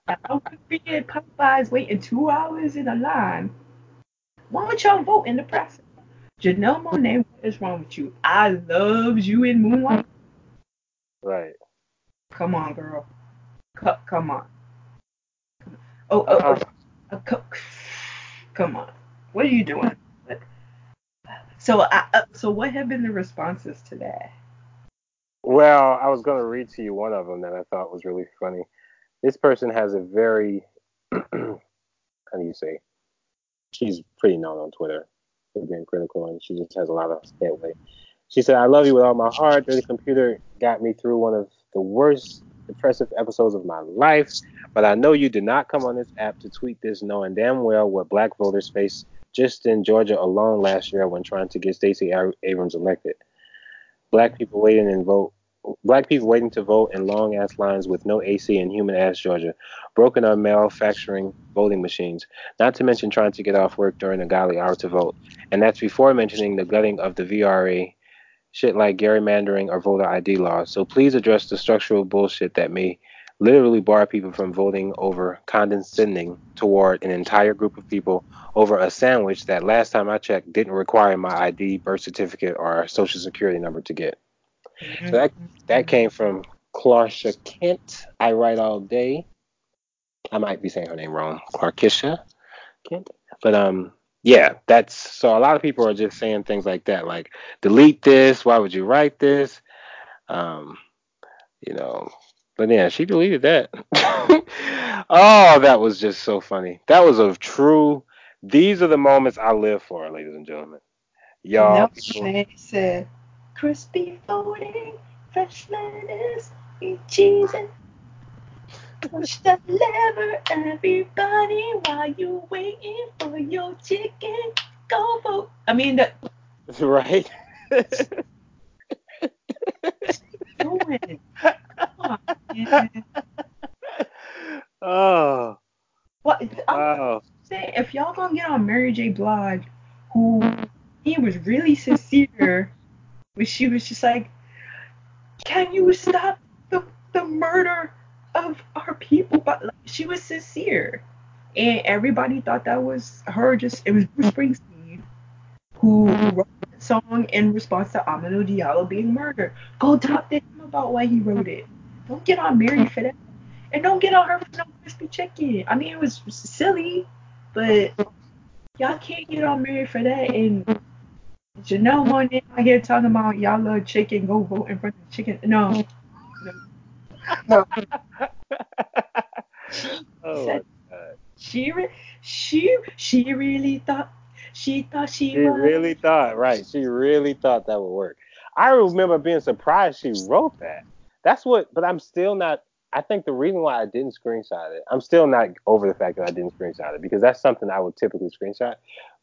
Y'all would be at Popeyes waiting two hours in a line. Why don't y'all vote in the process? Janelle Monáe, what is wrong with you? I loved you in Moonlight. Right. Come on, girl. C- come on. Oh, oh, oh. Uh, co- come on. What are you doing? So, I, uh, so what have been the responses to that? Well, I was going to read to you one of them that I thought was really funny. This person has a very, how do you say? She's pretty known on Twitter for being critical, and she just has a lot of headway. She said, I love you with all my heart. Dirty Computer got me through one of the worst depressive episodes of my life, but I know you did not come on this app to tweet this knowing damn well what black voters face just in Georgia alone last year when trying to get Stacey Abrams elected. Black people waiting and vote Black people waiting to vote in long ass lines with no AC in human ass Georgia, broken or manufacturing voting machines, not to mention trying to get off work during a godly hour to vote. And that's before mentioning the gutting of the VRA, shit like gerrymandering or voter ID laws. So please address the structural bullshit that may literally bar people from voting over condescending toward an entire group of people over a sandwich that last time I checked didn't require my ID, birth certificate, or social security number to get. So that that came from Clarcia Kent. I write all day. I might be saying her name wrong. Clarkisha Kent. But um yeah, that's so a lot of people are just saying things like that, like delete this, why would you write this? Um, you know. But yeah, she deleted that. oh, that was just so funny. That was a true these are the moments I live for, ladies and gentlemen. Y'all Janelle people, Monáe said, crispy voting, fresh lettuce, eat cheese, and push the lever, everybody, while you waiting for your chicken. Go vote. I mean, the, right? doing. On, man. oh, What, I'm wow. saying, if y'all gonna get on Mary J. Blige, who he was really sincere, when she was just like, "Can you stop the the murder of our people?" But like, she was sincere, and everybody thought that was her. Just it was Bruce Springsteen who wrote that song in response to Amadou Diallo being murdered. Go talk to him about why he wrote it. Don't get on Mary for that. And don't get on her for no crispy chicken. I mean, it was silly, but y'all can't get on Mary for that. And Janelle Monáe out here talking about y'all love chicken, go vote in front of chicken. No. Mm. no. oh, said- She, re- she, she really thought, she thought she, She was. really thought, right? She really thought that would work. I remember being surprised she wrote that. That's what, but I'm still not. I think the reason why I didn't screenshot it, I'm still not over the fact that I didn't screenshot it because that's something I would typically screenshot.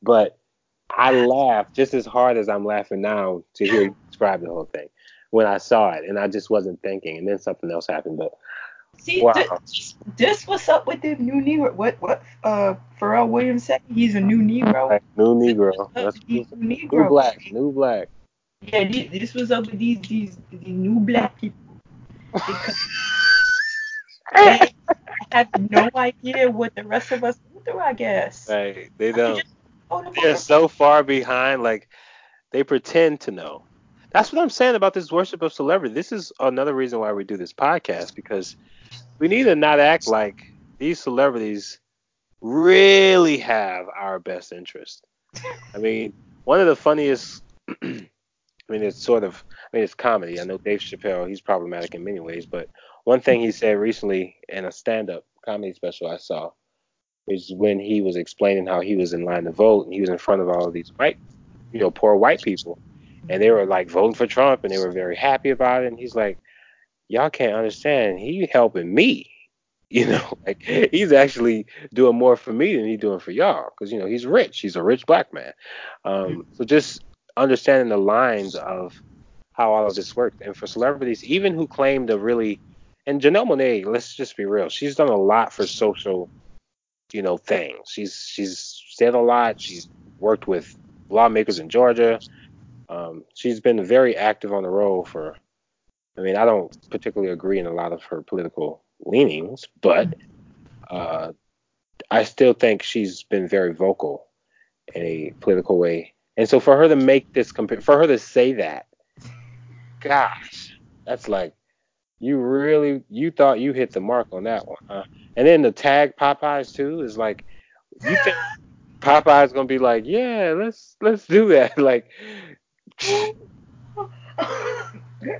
But I laughed just as hard as I'm laughing now to hear you describe the whole thing when I saw it, and I just wasn't thinking, and then something else happened. But See, Wow. this, this what's up with the new Negro. What what uh Pharrell Williams said? He's a new Negro. like, new Negro, that's He's a new new black, new black. Yeah, this was up with these these, these new black people because they have no idea what the rest of us through. I guess. Like they I don't. They're so far behind. Like They pretend to know. That's what I'm saying about this worship of celebrity. This is another reason why we do this podcast because we need to not act like these celebrities really have our best interest. I mean, one of the funniest I mean it's sort of I mean it's comedy. I know Dave Chappelle, he's problematic in many ways, but one thing he said recently in a stand-up comedy special I saw is when he was explaining how he was in line to vote and he was in front of all of these white, you know, poor white people, and they were like voting for Trump and they were very happy about it. And he's like, y'all can't understand. He helping me. You know, like he's actually doing more for me than he's doing for y'all because you know he's rich. He's a rich black man. Um, so just understanding the lines of how all of this worked. and for celebrities, even who claim to really, and Janelle Monáe, let's just be real, she's done a lot for social, you know, thing. She's she's said a lot. She's worked with lawmakers in Georgia. Um, she's been very active on the road for. I mean, I don't particularly agree in a lot of her political leanings, but uh, I still think she's been very vocal in a political way. And so for her to make this compare, for her to say that, gosh, that's like you really you thought you hit the mark on that one, huh? And then the tag Popeyes too is like you think Popeyes gonna be like, yeah, let's let's do that, like.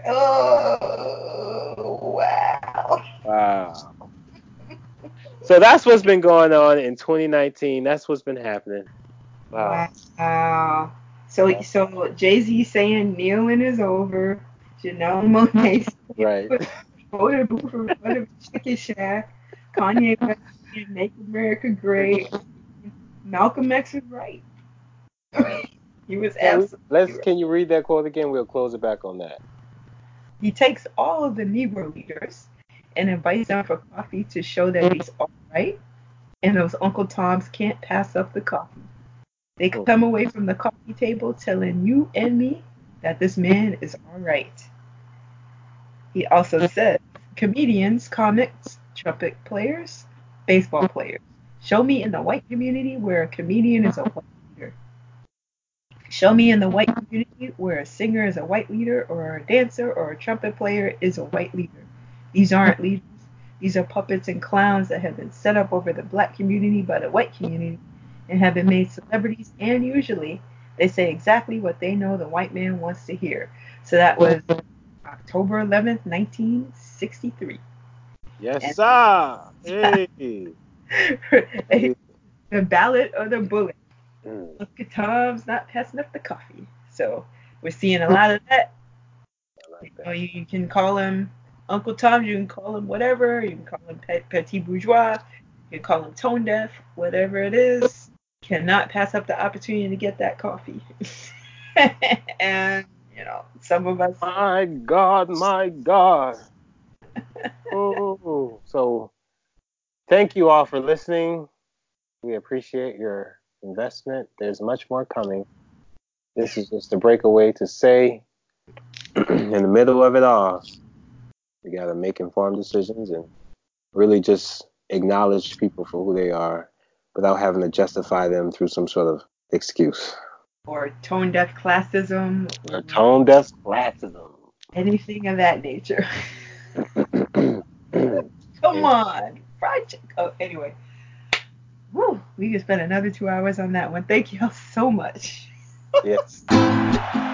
oh wow. Wow. So that's what's been going on in 2019. That's what's been happening. Wow. Wow. So so Jay Z saying kneeling is over. Janelle Monáe Right. voted for for Chicken Shack. Kanye West make America great. Malcolm X is right. he was absolutely let's right. can you read that quote again? We'll close it back on that. He takes all of the Negro leaders and invites them for coffee to show that he's all right, and those Uncle Toms can't pass up the coffee. They oh. come away from the coffee table telling you and me that this man is all right. He also said, comedians, comics, trumpet players, baseball players. Show me in the white community where a comedian is a white leader. Show me in the white community where a singer is a white leader or a dancer or a trumpet player is a white leader. These aren't leaders. These are puppets and clowns that have been set up over the black community by the white community and have been made celebrities and usually they say exactly what they know the white man wants to hear. So that was October 11th, 1963. Yes, sir. Hey. the ballot or the bullet. Mm, Uncle Tom's not passing up the coffee. So we're seeing a lot of that. Like You, know, you, can call him Uncle Tom, you can call him whatever, you can call him pe- petit bourgeois, you can call him tone deaf, whatever it is. Cannot pass up the opportunity to get that coffee. and you know, some of us My God, my God. Oh, so thank you all for listening. We appreciate your investment. There's much more coming. This is just a breakaway to say, in the middle of it all, we got to make informed decisions and really just acknowledge people for who they are without having to justify them through some sort of excuse. Or tone deaf classism Or tone deaf classism. anything of that nature. Come on, fried chicken. Oh, anyway. Woo, we could spend another two hours on that one. Thank y'all so much.